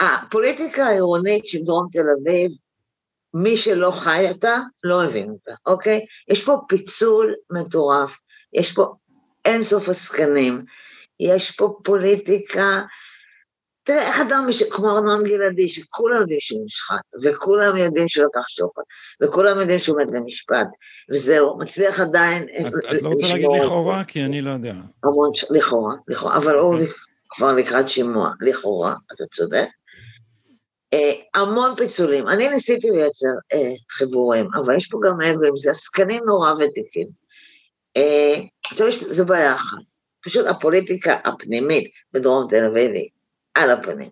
הפוליטיקה העירונית של דרום תל אביב, מי שלא חי אותה, לא מבין אותה, אוקיי? יש פה פיצול מטורף, יש פה אין סוף עסקנים, יש פה פוליטיקה, תראה, איך אדם מש... כמו ארנון גלעדי, שכולם יודעים שהוא מושחת, וכולם יודעים שהוא לקח שוחד, וכולם יודעים שהוא עומד למשפט, וזהו, מצליח עדיין... את את לא רוצה להגיד לכאורה? כי אני לא יודע. המון, לכאורה, לכאורה, אבל הוא אוקיי. כבר לקראת שימוע, לכאורה, אתה צודק. אה, המון פיצולים. אני ניסיתי לייצר אה, חיבורים, אבל יש פה גם מעבר, זה עסקנים נורא ותיקים. אה, יש- זו בעיה אחת. פשוט הפוליטיקה הפנימית בדרום תל אביב היא על הפנים.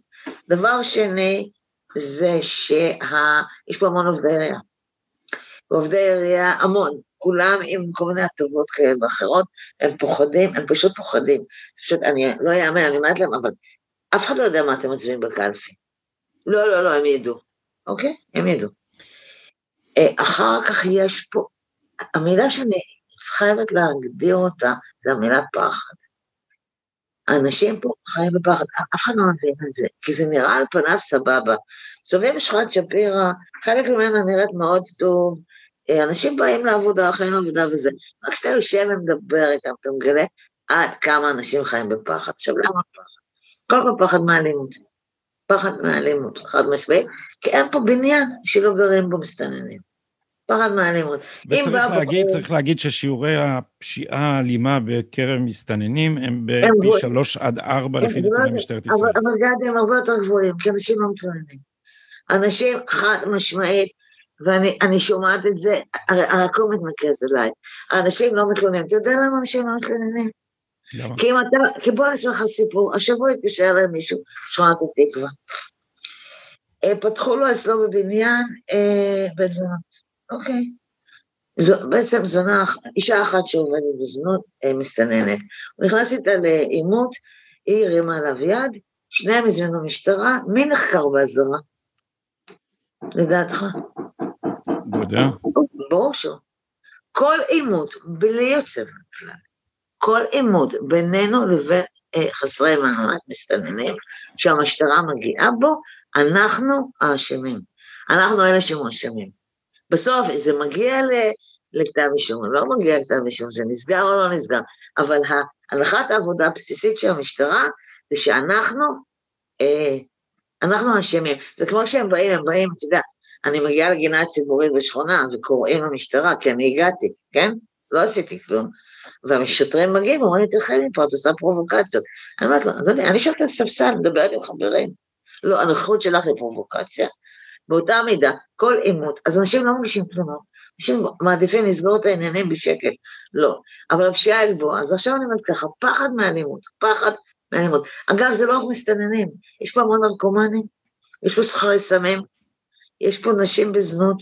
דבר שני, זה שיש פה המון עובדי עירייה. ועובדי עירייה, המון, כולם עם כל מיני הטבות כאלה ואחרות, הם פוחדים, הם פשוט פוחדים. זה פשוט, אני לא אאמן, אני אומרת להם, אבל אף אחד לא יודע מה אתם מצביעים בקלפי. לא, לא, לא, הם ידעו, אוקיי? הם ידעו. אה, אחר כך יש פה, המילה שאני חייבת להגדיר אותה, זה המילה פחד. האנשים פה חיים בפחד, אף אחד לא מבין את זה, כי זה נראה על פניו סבבה. סובבים שכונת שפירא, חלק ממנה נראית מאוד טוב, אה, אנשים באים לעבודה, חיים לעבודה וזה. רק כשאתה יושב ומדבר איתם, אתה מגלה עד כמה אנשים חיים בפחד. עכשיו, למה פחד? קודם כל פחד מאלימות. פחד מאלימות, חד משמעית, כי אין פה בניין שלא גרים בו מסתננים. פחד מאלימות. וצריך להגיד, בחור- צריך להגיד ששיעורי הפשיעה האלימה בקרב מסתננים הם בפי. שלוש עד ארבע לפי נתוני. משטרת אבל, ישראל. אבל גדי הם הרבה יותר גבוהים, כי אנשים לא מתלוננים. אנשים חד משמעית, ואני אני שומעת את זה, הרי הכל מתנקז אליי. האנשים לא מתלוננים. אתה יודע למה אנשים לא מתלוננים? למה? כי אם אתה, כי בוא אני אספר לך סיפור, השבוע התקשר אליי מישהו, שכונת התקווה. אה, פתחו לו אצלו בבניין אה, בית אוקיי. זו, בעצם זונה, אישה אחת שעובדת בזנות, אה, מסתננת. הוא נכנס איתה לעימות, היא הרימה עליו יד, שניהם הזמינו משטרה, מי נחקר באזהרה? לדעתך? לא יודע. ברור שלא. כל עימות, בלי יוצא מהכלל, כל עימות בינינו לבין אה, חסרי מעמד מסתננים, שהמשטרה מגיעה בו, אנחנו האשמים. אנחנו אלה שמואשמים. בסוף זה מגיע ל, לכתב אישום, לא מגיע לכתב אישום, זה נסגר או לא נסגר, אבל הנחת העבודה הבסיסית של המשטרה זה שאנחנו, אה, אנחנו אשמים. זה כמו שהם באים, הם באים, אתה יודע, אני מגיעה לגינה הציבורית בשכונה וקוראים למשטרה, כי אני הגעתי, כן? לא עשיתי כלום. והשוטרים מגיעים, אומרים לי, תלכי מפה, את עושה פרובוקציות. אני אומרת לו, אדוני, אני יושבת על ספסל, מדברת עם חברים. לא, הנוכחות שלך היא פרובוקציה. באותה מידה, כל עימות, אז אנשים לא מגישים תלונות, אנשים מעדיפים לסגור את העניינים בשקט, לא. אבל הפשיעה היא גבוהה, אז עכשיו אני אומרת ככה, פחד מאלימות, פחד מאלימות. אגב, זה לא רק מסתננים, יש פה המון נרקומנים, יש פה סוחרי סמים, יש פה נשים בזנות,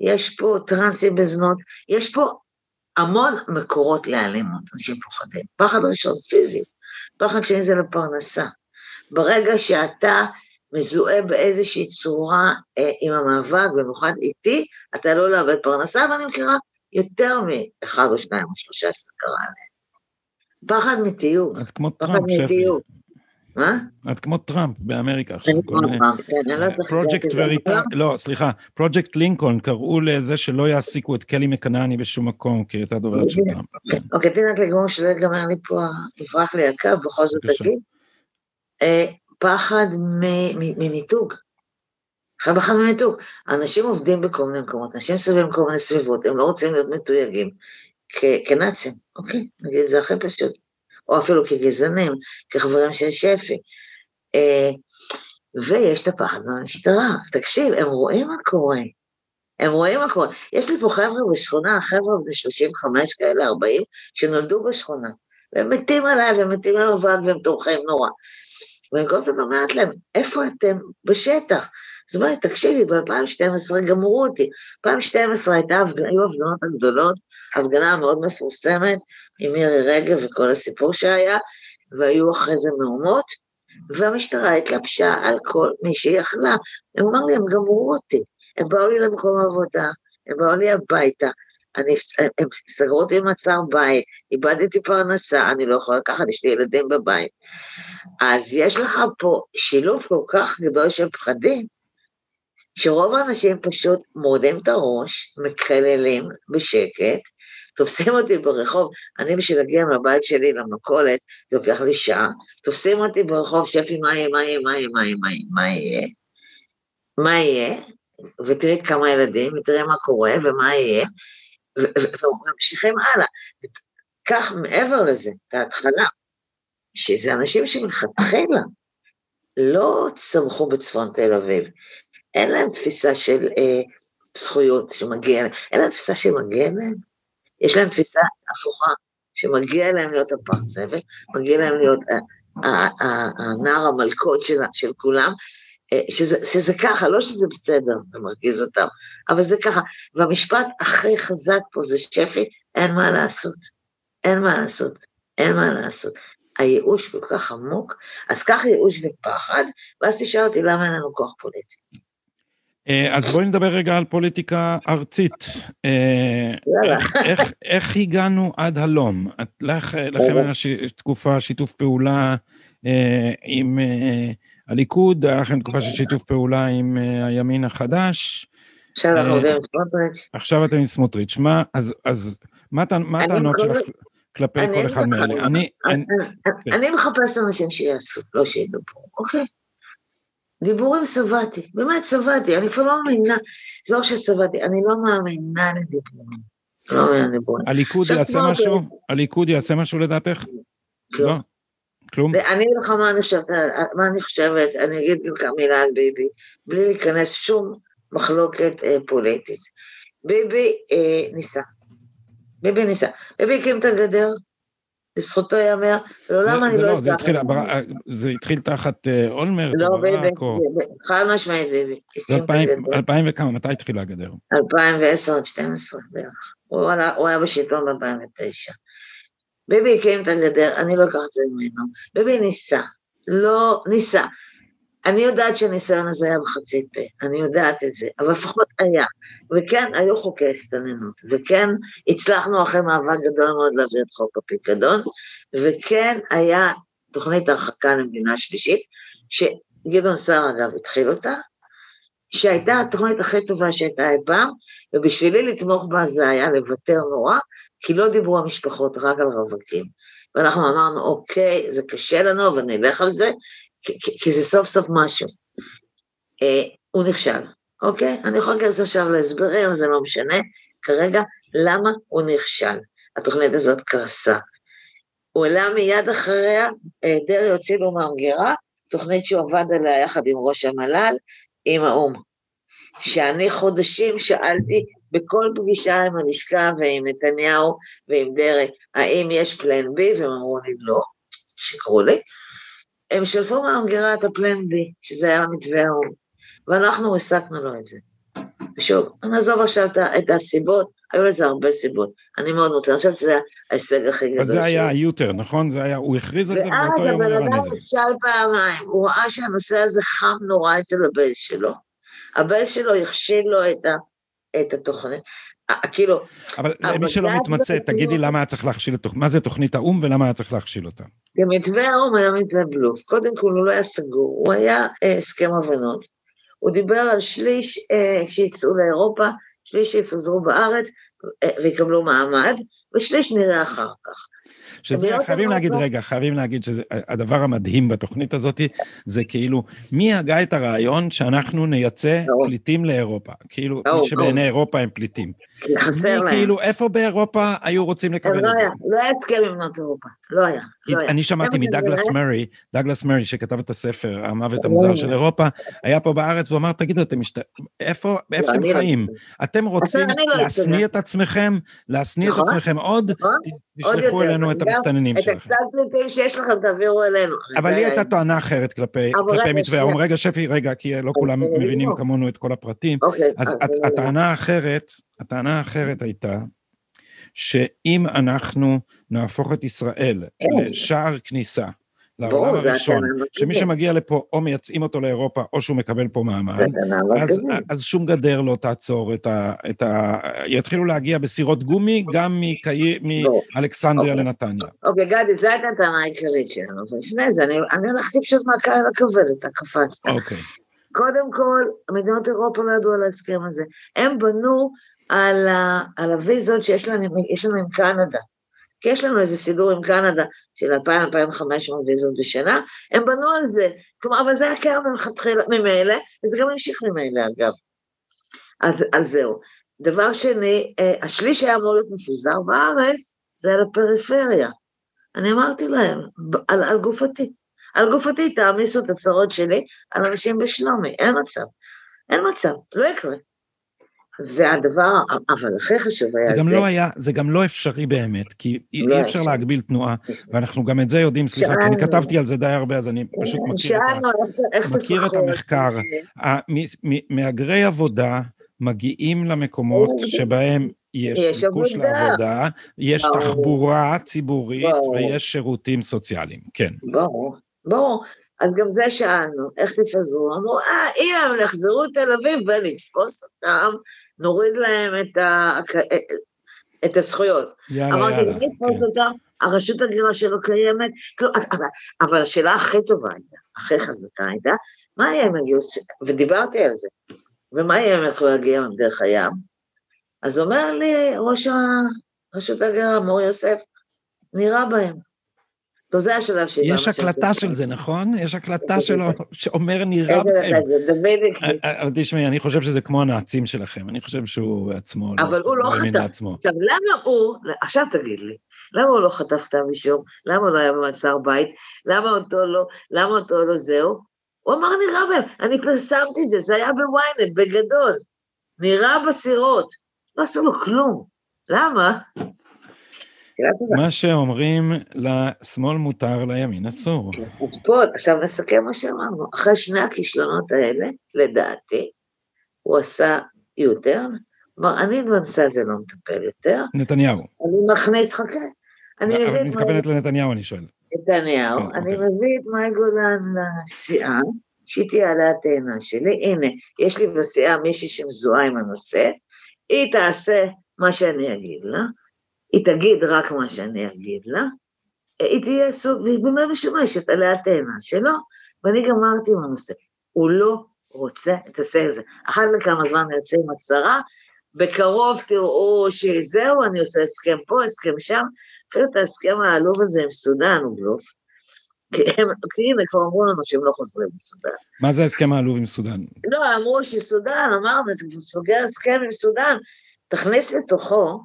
יש פה טרנסים בזנות, יש פה המון מקורות לאלימות, אנשים פוחדים. פחד ראשון, פיזי, פחד שני זה לפרנסה. ברגע שאתה מזוהה באיזושהי צורה אה, עם המאבק, במיוחד איתי, אתה לא לאבד פרנסה, ואני מכירה יותר מאחד או שניים או שלושה שזה קרה להם. פחד מתיוג. את כמו טראמפ, שפי. מה? את כמו טראמפ באמריקה עכשיו. כמו טראמפ, כן, אני לא יודעת איך פרויקט. וריטה, לא, סליחה, פרויקט לינקולן קראו לזה שלא יעסיקו את קיילי מקנני בשום מקום, כי הייתה דוברת של טראמפ. כן. אוקיי, תני רק לגמור שלא ייגמר לי פה, יברח לי הקו, בכל זאת. תגיד. אה, פחד ממיתוג. פחד ממיתוג. אנשים עובדים בכל מיני מקומות, אנשים סובבים בכל מיני סביבות, הם לא רוצים להיות מתויגים כנאצים, אוקיי? נגיד את זה הכי פשוט. או אפילו כגזענים, כחברים של שפי. אה, ויש את הפחד מהמשטרה. תקשיב, הם רואים מה קורה. הם רואים מה קורה. יש לי פה חבר'ה בשכונה, חבר'ה בני 35 כאלה, 40, שנולדו בשכונה. והם מתים עליי, והם מתים על הוועד, והם תומכים נורא. ואני כל הזמן אומרת להם, איפה אתם? בשטח. זאת אומרת, תקשיבי, ב-2012 גמרו אותי. ב-2012 הייתה, הפג- היו ההפגנות הגדולות, הפגנה מאוד מפורסמת, עם מירי רגב וכל הסיפור שהיה, והיו אחרי זה מהומות, והמשטרה התלבשה על כל מי שיכלה. הם אמרו לי, הם גמרו אותי. הם באו לי למקום העבודה, הם באו לי הביתה, אני, הם סגרו אותי במעצר בית, איבדתי פרנסה, אני לא יכולה לקחת, יש לי ילדים בבית. אז יש לך פה שילוב כל כך גדול של פחדים, שרוב האנשים פשוט מורדים את הראש, מקללים בשקט, תופסים אותי ברחוב, אני בשביל להגיע מהבית שלי למכולת, זה לוקח לי שעה, תופסים אותי ברחוב, שפי, מה יהיה, מה יהיה, מה יהיה, מה יהיה, מה יהיה, מה יהיה, ותראי כמה ילדים, ותראי מה קורה ומה יהיה, וממשיכים הלאה. כך מעבר לזה, את ההתחלה, שזה אנשים שמלכתחילה לא צמחו בצפון תל אביב, אין להם תפיסה של אה, זכויות שמגיע להם, אין להם תפיסה שמגיע להם, יש להם תפיסה הפוכה, שמגיע להם להיות הפח זבל, מגיע להם להיות ה- ה- ה- הנער המלכות של, של כולם, אה, שזה, שזה ככה, לא שזה בסדר, זה מרגיז אותם, אבל זה ככה. והמשפט הכי חזק פה זה שפי, אין מה לעשות. אין מה לעשות, אין מה לעשות. הייאוש כל כך עמוק, אז קח ייאוש ופחד, ואז תשאל אותי למה אין לנו כוח פוליטי. אה, אז בואי נדבר רגע על פוליטיקה ארצית. אה. איך- איך- הגענו עד הלום? לך- לכם היה ש- תקופה שיתוף פעולה אה, עם אה, הליכוד, היה לכם תקופה של שיתוף פעולה עם אה, הימין החדש, עכשיו אנחנו אה, עובדים עם סמוטריץ'. עכשיו אתם עם סמוטריץ'. מה, אז, אז מה הטענות שלך כלפי כל אחד מאלה? כן. אני מחפש אנשים שיעשו, לא שידברו, אוקיי? דיבורים שבעתי, באמת שבעתי, אני כבר לא מאמינה, זה לא ששבעתי, אני לא מאמינה לדיבורים. לא מאמינה לדיבורים. הליכוד יעשה. משהו? הליכוד יעשה משהו לדעתך? כלום. לא? כלום? ואני אגיד לך מה אני חושבת, אני אני אגיד גם מילה על ביבי, בלי להיכנס שום מחלוקת אה, פוליטית. ביבי אה, ניסה. ביבי ניסה. ביבי הקים את הגדר, לזכותו ייאמר, לעולם אני זה לא לא, זה אצלח התחיל, את הבר- זה התחיל תחת אה, אולמרט, לא, ברק, או... חד משמעית ביבי. זה אלפיים- וכמה, מתי התחילה הגדר? 2010 עד 12 בערך. הוא היה בשלטון ב-2009. ביבי הקים את הגדר, אני לא אקח את זה ממנו. ביבי ניסה, לא ניסה. אני יודעת שהניסיון הזה היה בחצי פה, אני יודעת את זה, אבל לפחות היה. וכן, היו חוקי הסתננות, וכן, הצלחנו אחרי מאבק גדול מאוד להעביר את חוק הפיקדון, וכן, היה תוכנית הרחקה למדינה שלישית, שגדעון סער אגב התחיל אותה, שהייתה התוכנית הכי טובה שהייתה אי פעם, ובשבילי לתמוך בה זה היה לוותר נורא, כי לא דיברו המשפחות רק על רווקים. ואנחנו אמרנו, אוקיי, זה קשה לנו, אבל נלך על זה, כי, כי, זה סוף סוף משהו. אה, הוא נכשל, אוקיי? אני יכולה להיכנס עכשיו להסברים, זה לא משנה. כרגע, למה הוא נכשל? התוכנית הזאת קרסה. הוא העלה מיד אחריה, אה, דרעי הוציא לו מהמגירה, תוכנית שהוא עבד עליה יחד עם ראש המל"ל, עם האו"ם. שאני חודשים שאלתי בכל פגישה עם הלשכה ועם נתניהו ועם דרעי, האם יש פלן בי, והם אמרו לי לא, שיקרו לי. הם שלפו מהמגירה את הפלן בי, שזה היה מתווה האו"ם, ואנחנו הסקנו לו את זה. ושוב, נעזוב עכשיו את את הסיבות, היו לזה הרבה סיבות. אני מאוד רוצה, אני חושבת שזה ההישג הכי גדול. אבל זה היה. היוטר, נכון? זה היה, הוא הכריז על זה ואז באותו יום הבן הוא ירד אדם. נכשל פעמיים, הוא ראה שהנושא הזה חם נורא אצל הבייס שלו. הבייס שלו הכשיל לו את, ה, את התוכנית. ה- כאילו, אבל למי שלא מתמצא, תגידי למה היה צריך להכשיל את מה זה תוכנית האו"ם ולמה היה צריך להכשיל אותה? במתווה האו"ם היה מתווה בלוף. קודם כל הוא לא היה סגור, הוא היה אה, הסכם הבנות. הוא דיבר על שליש אה, שיצאו לאירופה, שליש שיפוזרו בארץ אה, ויקבלו מעמד, ושליש נראה אחר כך. שזה, לא חייבים להגיד, רגע, חייבים להגיד שזה, הדבר המדהים בתוכנית הזאת, זה כאילו, מי הגה את הרעיון שאנחנו נייצא. פליטים לאירופה? כאילו, מי שבעיני אירופה הם פליטים. חסר להם. כאילו, איפה באירופה היו רוצים לקבל לא את זה? היה, לא היה הסכם עם מדינות אירופה, לא היה. לא. אני שמעתי מדגלס מרי, דגלס מרי שכתב את הספר המוות המוזר של אירופה, היה פה בארץ והוא אמר, תגידו. איפה לא, אתם לא חיים? אתם רוצים לא להשניא. את עצמכם, להשניא את נכון. עצמכם עוד? נכון? תשלחו אלינו את המסתננים את שלכם. הקצת פליטים שיש לכם תעבירו אלינו. אבל זה לי הייתה טענה אחרת כלפי מתווה. האו"ם. רגע, שפי, רגע, כי לא כולם מבינים לא. כמונו את כל הפרטים. אוקיי. אז הט- אה, הטענה האחרת, הטענה האחרת הייתה, שאם אנחנו נהפוך את ישראל כן. לשער כניסה לעולם הראשון. שמי שמגיע לפה או מייצאים אותו לאירופה או שהוא מקבל פה מעמד, אז. אז שום גדר לא תעצור את ה... את ה יתחילו להגיע בסירות גומי גם מקי-. מאלכסנדריה אוקיי. לנתניה. אוקיי, גדי, זו הייתה הטענה העיקרית שלנו. ולפני זה, אני הלכתי פשוט מהקהל הכבדת, הקפצת. אוקיי. קודם כל, מדינות אירופה לא ידעו על ההסכם הזה. הם בנו על, ה, על הוויזות שיש לנו, לנו עם קנדה. כי יש לנו איזה סידור עם קנדה של 2,000-2,500 ויזות בשנה, הם בנו על זה. כלומר, אבל זה היה מלכתחילה ממילא, וזה גם המשיך ממילא, אגב. אז, אז זהו. דבר שני, אה, השליש היה אמור להיות מפוזר בארץ, זה על הפריפריה. אני אמרתי להם, על, על גופתי. על גופתי תעמיסו את הצרות שלי על אנשים בשלומי, אין מצב. אין מצב, לא יקרה. והדבר, אבל הכי חשוב היה זה גם לא היה, זה גם לא אפשרי באמת, כי אי לא אי אפשר. להגביל תנועה, ואנחנו גם את זה יודעים, סליחה, כי אני שאלנו. כתבתי על זה די הרבה, אז אני פשוט מכיר את ה... שאלנו איך- איך מכיר את המחקר. אה, מהגרי עבודה מגיעים למקומות ברור. שבהם יש יש ביקוש עבודה. לעבודה, יש ברור. תחבורה ציבורית ברור. ויש שירותים סוציאליים, כן. ברור, ברור. אז גם זה שאלנו, איך תפזרו? אמרו, אה, אם הם יחזרו לתל אביב ונתפוס אותם, נוריד להם את, ה... את הזכויות. יאללה, אמרתי, יאללה. יתפוס כן. אותם? הרשות הגירה שלא קיימת? כאילו, אבל, אבל השאלה הכי טובה הייתה, הכי חזקה הייתה, מה יהיה אם הגיוס, ודיברתי על זה, ומה יהיה אם הם יכולים להגיע דרך הים? אז אומר לי ראש הרשות הגירה, מור יוסף, נראה בהם. טוב, זה השלב שהגענו. יש הקלטה של זה, נכון? יש הקלטה שלו שאומר נראה איזה בהם. לקטע, זה דוד הקליט. אה, אבל תשמעי, אני חושב שזה כמו הנאצים שלכם, אני חושב שהוא עצמו אבל הוא לא חטף. עכשיו, למה הוא, עכשיו תגיד לי, למה הוא לא חטף כתב אישום? למה הוא לא היה במעצר בית? למה אותו לא, למה אותו לא זהו? הוא אמר נראה בהם, אני פרסמתי את זה, זה היה בוויינט, בגדול. נראה בסירות. לא עשו לו כלום. למה? מה שאומרים לשמאל מותר, לימין אסור. אז פה, עכשיו נסכם מה שאמרנו. אחרי שני הכישלונות האלה, לדעתי, הוא עשה יותר, כלומר, אני בנושא הזה לא מטפל יותר. נתניהו. אני מכניס, חכה. אני מבין... אבל מתכוונת לנתניהו, אני שואל. נתניהו, כן, אני אוקיי. מביא את מאי גולן לסיעה, שהיא תהיה עלי התאנה שלי. הנה, יש לי בסיעה מישהי שמזוהה עם הנושא, היא תעשה מה שאני אגיד לה, היא תגיד רק מה שאני אגיד לה, היא תהיה סוג, והיא באמת משמשת עלי התאנה שלו, ואני גמרתי עם הנושא. הוא לא רוצה להתעסק בזה. אחת לכמה זמן יוצא עם הצהרה, בקרוב תראו שזהו, אני עושה הסכם פה, הסכם שם, אפילו את ההסכם העלוב הזה עם סודאן הוא בלוף. כי הם, כי הנה, כבר אמרו לנו שהם לא חוזרים לסודאן. מה זה ההסכם העלוב עם סודאן? לא, אמרו שסודאן, אמרנו, סוגר הסכם עם סודאן, תכניס לתוכו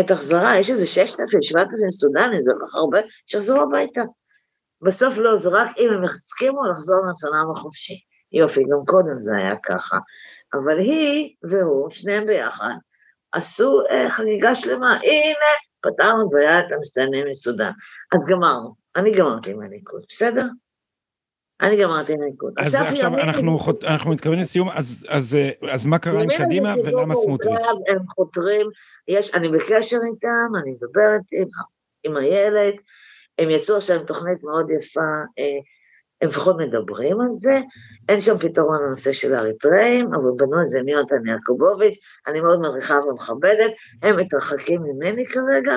את החזרה, יש איזה 6,000, 7,000 סודנים, זה כל כך הרבה, שיחזרו הביתה. בסוף לא, זה רק אם הם הסכימו לחזור לרצונם החופשי. יופי, גם קודם זה היה ככה. אבל היא והוא, שניהם ביחד, עשו אה, חגיגה שלמה, הנה, פתרנו בעיית המסתננים מסודאן. אז גמרנו, אני גמרתי עם הליכוד, בסדר? אני גמרתי הליכוד. אז עכשיו, אנחנו, חות, אנחנו מתכוונים לסיום, אז, אז, אז מה קרה עם קדימה ולמה סמוטריץ'? הם חותרים, יש, אני בקשר איתם, אני מדברת עם, עם הילד, הם יצאו עכשיו עם תוכנית מאוד יפה, אה, הם לפחות מדברים על זה, אין שם פתרון לנושא של האריתראים, אבל בנו את זה עם יונתן יעקובוביץ', אני מאוד מעריכה ומכבדת, הם מתרחקים ממני כרגע,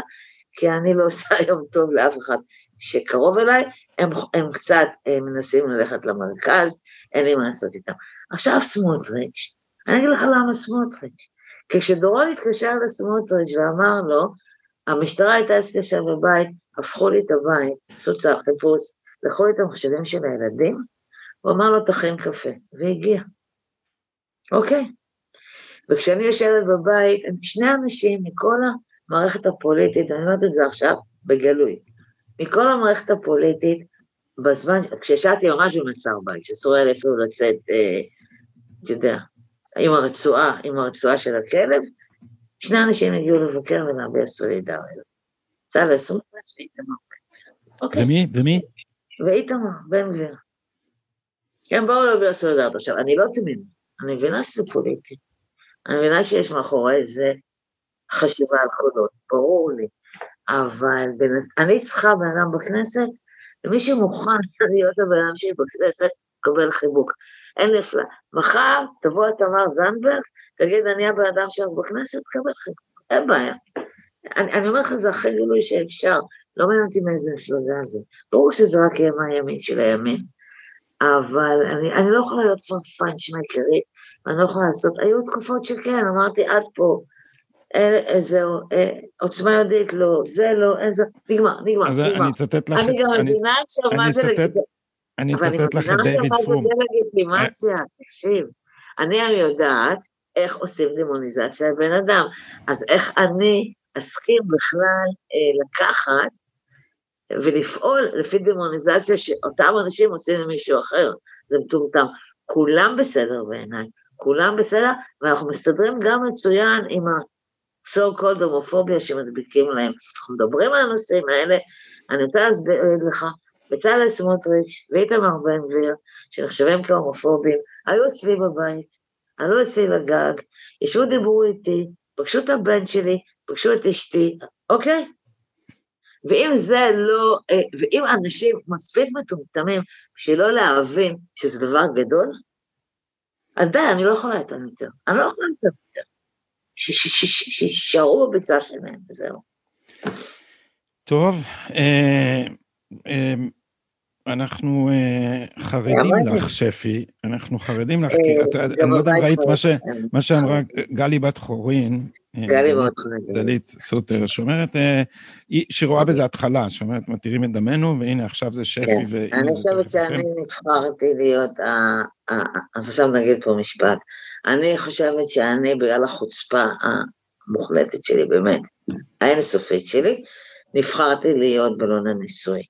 כי אני לא עושה (laughs) היום טוב לאף אחד שקרוב אליי, הם, הם קצת הם מנסים ללכת למרכז, אין לי מה לעשות איתם. עכשיו סמוטריץ', אני אגיד לך למה סמוטריץ', כשדורון התקשר לסמוטריץ' ואמר לו, המשטרה הייתה אצלי שם בבית, הפכו לי את הבית, עשו צער חיפוש, לקחו לי את המחשבים של הילדים, הוא אמר לו, תכין קפה, והגיע. אוקיי? וכשאני יושבת בבית, שני אנשים מכל המערכת הפוליטית, אני אומרת את זה עכשיו בגלוי, מכל המערכת הפוליטית, בזמן, כשישבתי ממש במצר בית, שאסור היה אפילו לצאת, אה, אתה יודע, עם הרצועה, עם הרצועה של הכלב, שני אנשים הגיעו לבקר ולהביע סולידריות. צה"ל סמוטריץ' ואיתמר. אוקיי. ומי? ומי? ואיתמר, בן גביר. הם באו להביע סולידריות. עכשיו, אני לא תמיד, אני מבינה שזה פוליטי. אני מבינה שיש מאחורי זה חשיבה על קולות, ברור לי. אבל אני צריכה בן אדם בכנסת, ומי שמוכן (laughs) להיות הבן אדם שלי בכנסת, קבל חיבוק. אין לי הפלא. מחר תבוא תמר זנדברג, תגיד, אני הבן אדם שלך בכנסת, תקבל חיבוק. אין בעיה. אני, אני אומר לך, זה הכי גילוי שאפשר. לא מעניין אותי מאיזה מפלגה זה. ברור שזה רק יהיה מהימין של הימין, אבל אני, אני לא יכולה להיות פרפן שמקרית, ואני לא יכולה לעשות, היו תקופות שכן, אמרתי עד פה, זהו, עוצמה יהודית לא, זה לא, איזה, נגמר, נגמר, אז נגמר. אני אצטט לך, אני גם מבינה עכשיו מה זה לגיטימציה. אני אצטט לך את דיוויד פרום. אבל אני מבינה לגיטימציה, תקשיב. אני אני יודעת איך עושים דמוניזציה לבן אדם, אז איך אני אסכים בכלל אה, לקחת ולפעול לפי דמוניזציה שאותם אנשים עושים למישהו אחר, זה מטומטם. כולם בסדר בעיניי, כולם בסדר, ואנחנו מסתדרים גם מצוין עם ה-so called הומופוביה שמדביקים להם. אנחנו מדברים על הנושאים האלה, אני רוצה להסביר לך, בצלאל סמוטריץ' ואיתמר בן גביר, שנחשבים כהומופובים, היו אצלי בבית, עלו אצלי לגג, ישבו, דיברו איתי, פגשו את הבן שלי, פגשו את אשתי, אוקיי? ואם זה לא, אה, ואם אנשים מספיק מטומטמים בשביל לא להבין שזה דבר גדול, אז די, אני לא יכולה יותר יותר. אני לא יכולה יותר יותר. שישארו בביצה שלהם, וזהו. טוב, אה, אה, אנחנו חרדים לך, שפי, אנחנו חרדים לך, כי אני לא יודע אם ראית מה שאמרה גלי בת חורין, דלית סוטר, שאומרת, שרואה בזה התחלה, שאומרת, מתירים את דמנו, והנה עכשיו זה שפי. כן, אני חושבת שאני נבחרתי להיות, אז עכשיו נגיד פה משפט, אני חושבת שאני, בגלל החוצפה המוחלטת שלי, באמת, האינסופית שלי, נבחרתי להיות בלון הניסוי.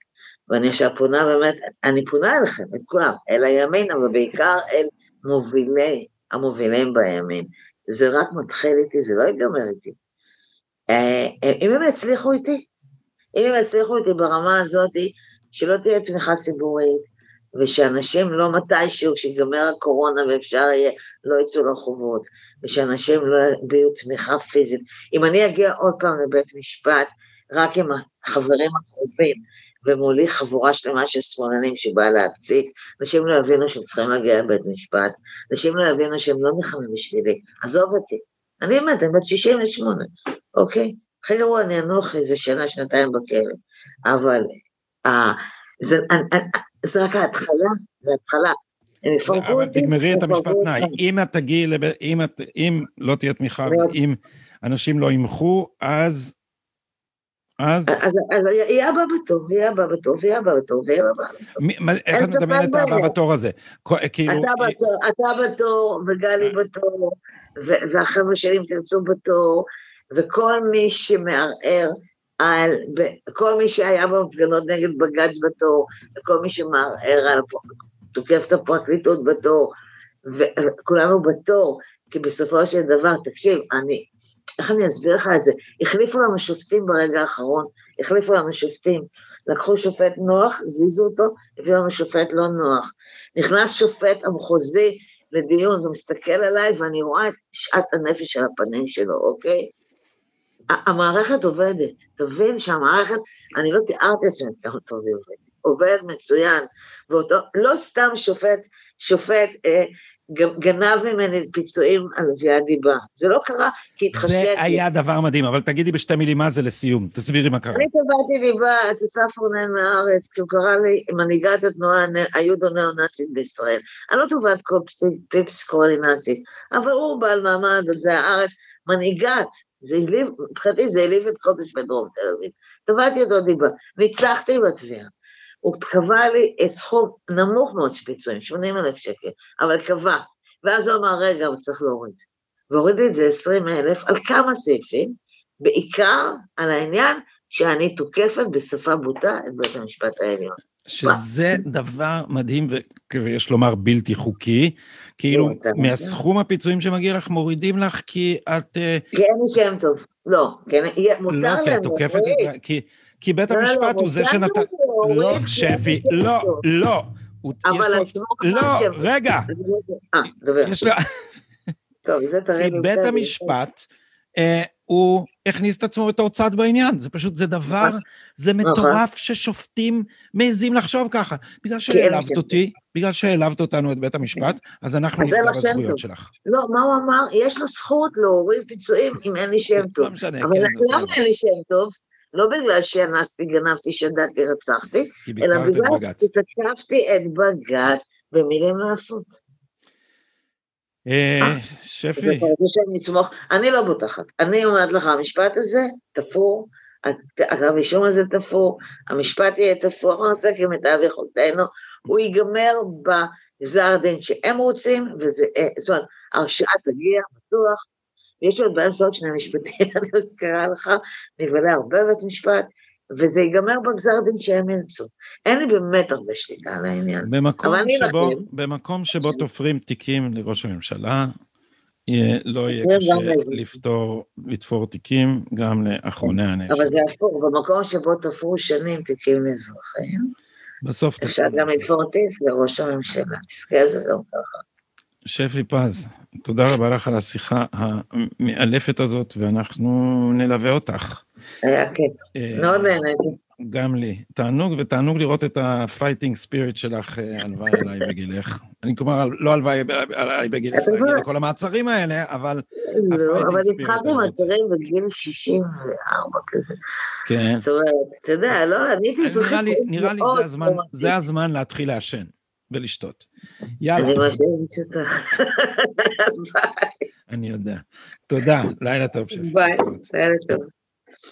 ואני עכשיו פונה באמת, אני פונה אליכם, את כולם, אל הימין, אבל בעיקר אל מובילי, המובילים בימין. זה רק מתחיל איתי, זה לא ייגמר איתי. אה, אם הם יצליחו איתי, אם הם יצליחו איתי ברמה הזאת, שלא תהיה תמיכה ציבורית, ושאנשים לא מתישהו, כשיגמר הקורונה ואפשר יהיה, לא יצאו לרחובות, ושאנשים לא יביעו תמיכה פיזית. אם אני אגיע עוד פעם לבית משפט, רק עם החברים הקרובים, ומולי חבורה שלמה של שמאלנים שבאה להציג, אנשים לא יבינו שהם צריכים להגיע לבית משפט, אנשים לא יבינו שהם לא נלחמים בשבילי, עזוב אותי. אני באמת, אני בת 68, אוקיי? הכי גרוע, אני אנוח איזה שנה, שנתיים בכלא, אבל אה, זה, אה, זה רק ההתחלה, זה ההתחלה. אבל תגמרי את המשפט תנאי, אם את תגיעי, אם לא תהיה תמיכה, אם אנשים לא ימחו, אז אז... אז, אז יהיה הבא בתור, יהיה הבא בתור, ויהיה הבא בתור, ויהיה הבא בתור. איך את מדמיינת את הבא בתור הזה? כאילו... אתה בתור, אתה בתור, וגלי אה. בתור, והחבר'ה שלי אם תרצו בתור, וכל מי שמערער על, כל מי שהיה בהפגנות נגד בג"ץ בתור, וכל מי שמערער על, תוקף את הפרקליטות בתור, וכולנו בתור, כי בסופו של דבר, תקשיב, אני, איך אני אסביר לך את זה? החליפו לנו שופטים ברגע האחרון, החליפו לנו שופטים. לקחו שופט נוח, זיזו אותו, הביאו לנו שופט לא נוח. נכנס שופט המחוזי לדיון ומסתכל עליי ואני רואה את שעת הנפש של הפנים שלו, אוקיי? המערכת עובדת, תבין שהמערכת, אני לא תיארתי את זה כמה טוב היא עובדת, עובד מצוין, ואותו, לא סתם שופט, שופט אה, גנב ממני פיצויים על אביעד דיבה. זה לא קרה כי התחשק לי. זה היה דבר מדהים, אבל תגידי בשתי מילים מה זה לסיום, תסבירי מה קרה. אני תבעתי דיבה את אסף רונן מהארץ, כי הוא קרא לי מנהיגת התנועה היודו ניאו-נאצית בישראל. אני לא תובעת כל פיפס שקורא לי נאצית, אבל הוא בעל מעמד, זה הארץ, מנהיגת. זה העליב, מבחינתי זה העליב את חודש בדרום תל אביב. תבעתי אותו דיבה, ניצחתי בתביעה. הוא קבע לי סכום נמוך מאוד של פיצויים, 80 אלף שקל, אבל קבע. ואז הוא אמר, רגע, הוא צריך להוריד. והוריד לי את זה 20 אלף על כמה סעיפים, בעיקר על העניין שאני תוקפת בשפה בוטה את בית המשפט העליון. שזה דבר מדהים, ויש לומר בלתי חוקי, כאילו לא, מהסכום הפיצויים שמגיע לך מורידים לך כי את... כי אין לי שם טוב, לא, כן, מותר להם, כי כי... בית לא, המשפט הוא זה שנתן... לא, שפי, לא, לא. אבל לא, רגע. אה, יש לו... טוב, זה תראה כי בית המשפט, אה, הוא הכניס את עצמו בתור צד בעניין, זה פשוט, זה דבר, זה נכון. מטורף ששופטים מעזים לחשוב ככה. בגלל כן, שהעלבת כן. אותי, בגלל שהעלבת אותנו את בית המשפט, אז אנחנו נפגע בזכויות שלך. לא, מה הוא אמר? יש לו זכות להוריד פיצויים אם אין לי שם טוב. לא משנה, אבל כן, למה אין לי שם טוב? לא בגלל שאנסתי, גנבתי, שדדתי, רצחתי, אלא בגלל שתקפתי את בג"ץ במילים יפות. אה, אה, שפי. אני לא בוטחת. אני אומרת לך, המשפט הזה תפור, הכתב אישום הזה תפור, המשפט יהיה תפור, אנחנו נעשה כמיטב יכולתנו, הוא ייגמר בגזר דין שהם רוצים, וזה, אה, זאת אומרת, הרשעה תגיע, בטוח, ויש עוד באמצע עוד שני משפטים, (laughs) אני מזכירה לך, נבלה הרבה בבית משפט, וזה ייגמר בגזר דין שהם ירצו. אין לי באמת הרבה שליטה על העניין. במקום, שבו, במקום שבו תופרים תיקים לראש הממשלה, יהיה, לא יהיה קשה לפתור, לתפור תיקים גם לאחרוני הנשק. אבל זה הפוך, במקום שבו תפרו שנים תיקים לאזרחים, בסוף אפשר גם לתפור תיק לראש הממשלה, פסקי זה גם ככה. שפי פז, תודה רבה לך על השיחה המאלפת הזאת, ואנחנו נלווה אותך. היה כיף, אה, מאוד נהניתי. גם לי. תענוג, ותענוג לראות את ה fighting spirit שלך, אה, הלוואי עליי בגילך. אני כלומר, לא הלוואי עליי בגילך להגיע לכל המעצרים האלה, אבל לא, אבל התחלתי מעצרים בגיל 64 כזה. כן. זאת אומרת, אתה יודע, לא, אני הייתי נראה לי זה הזמן להתחיל לעשן. ולשתות. יאללה. אני משאירת אותך. אני יודע. תודה, לילה טוב. ביי, לילה טוב.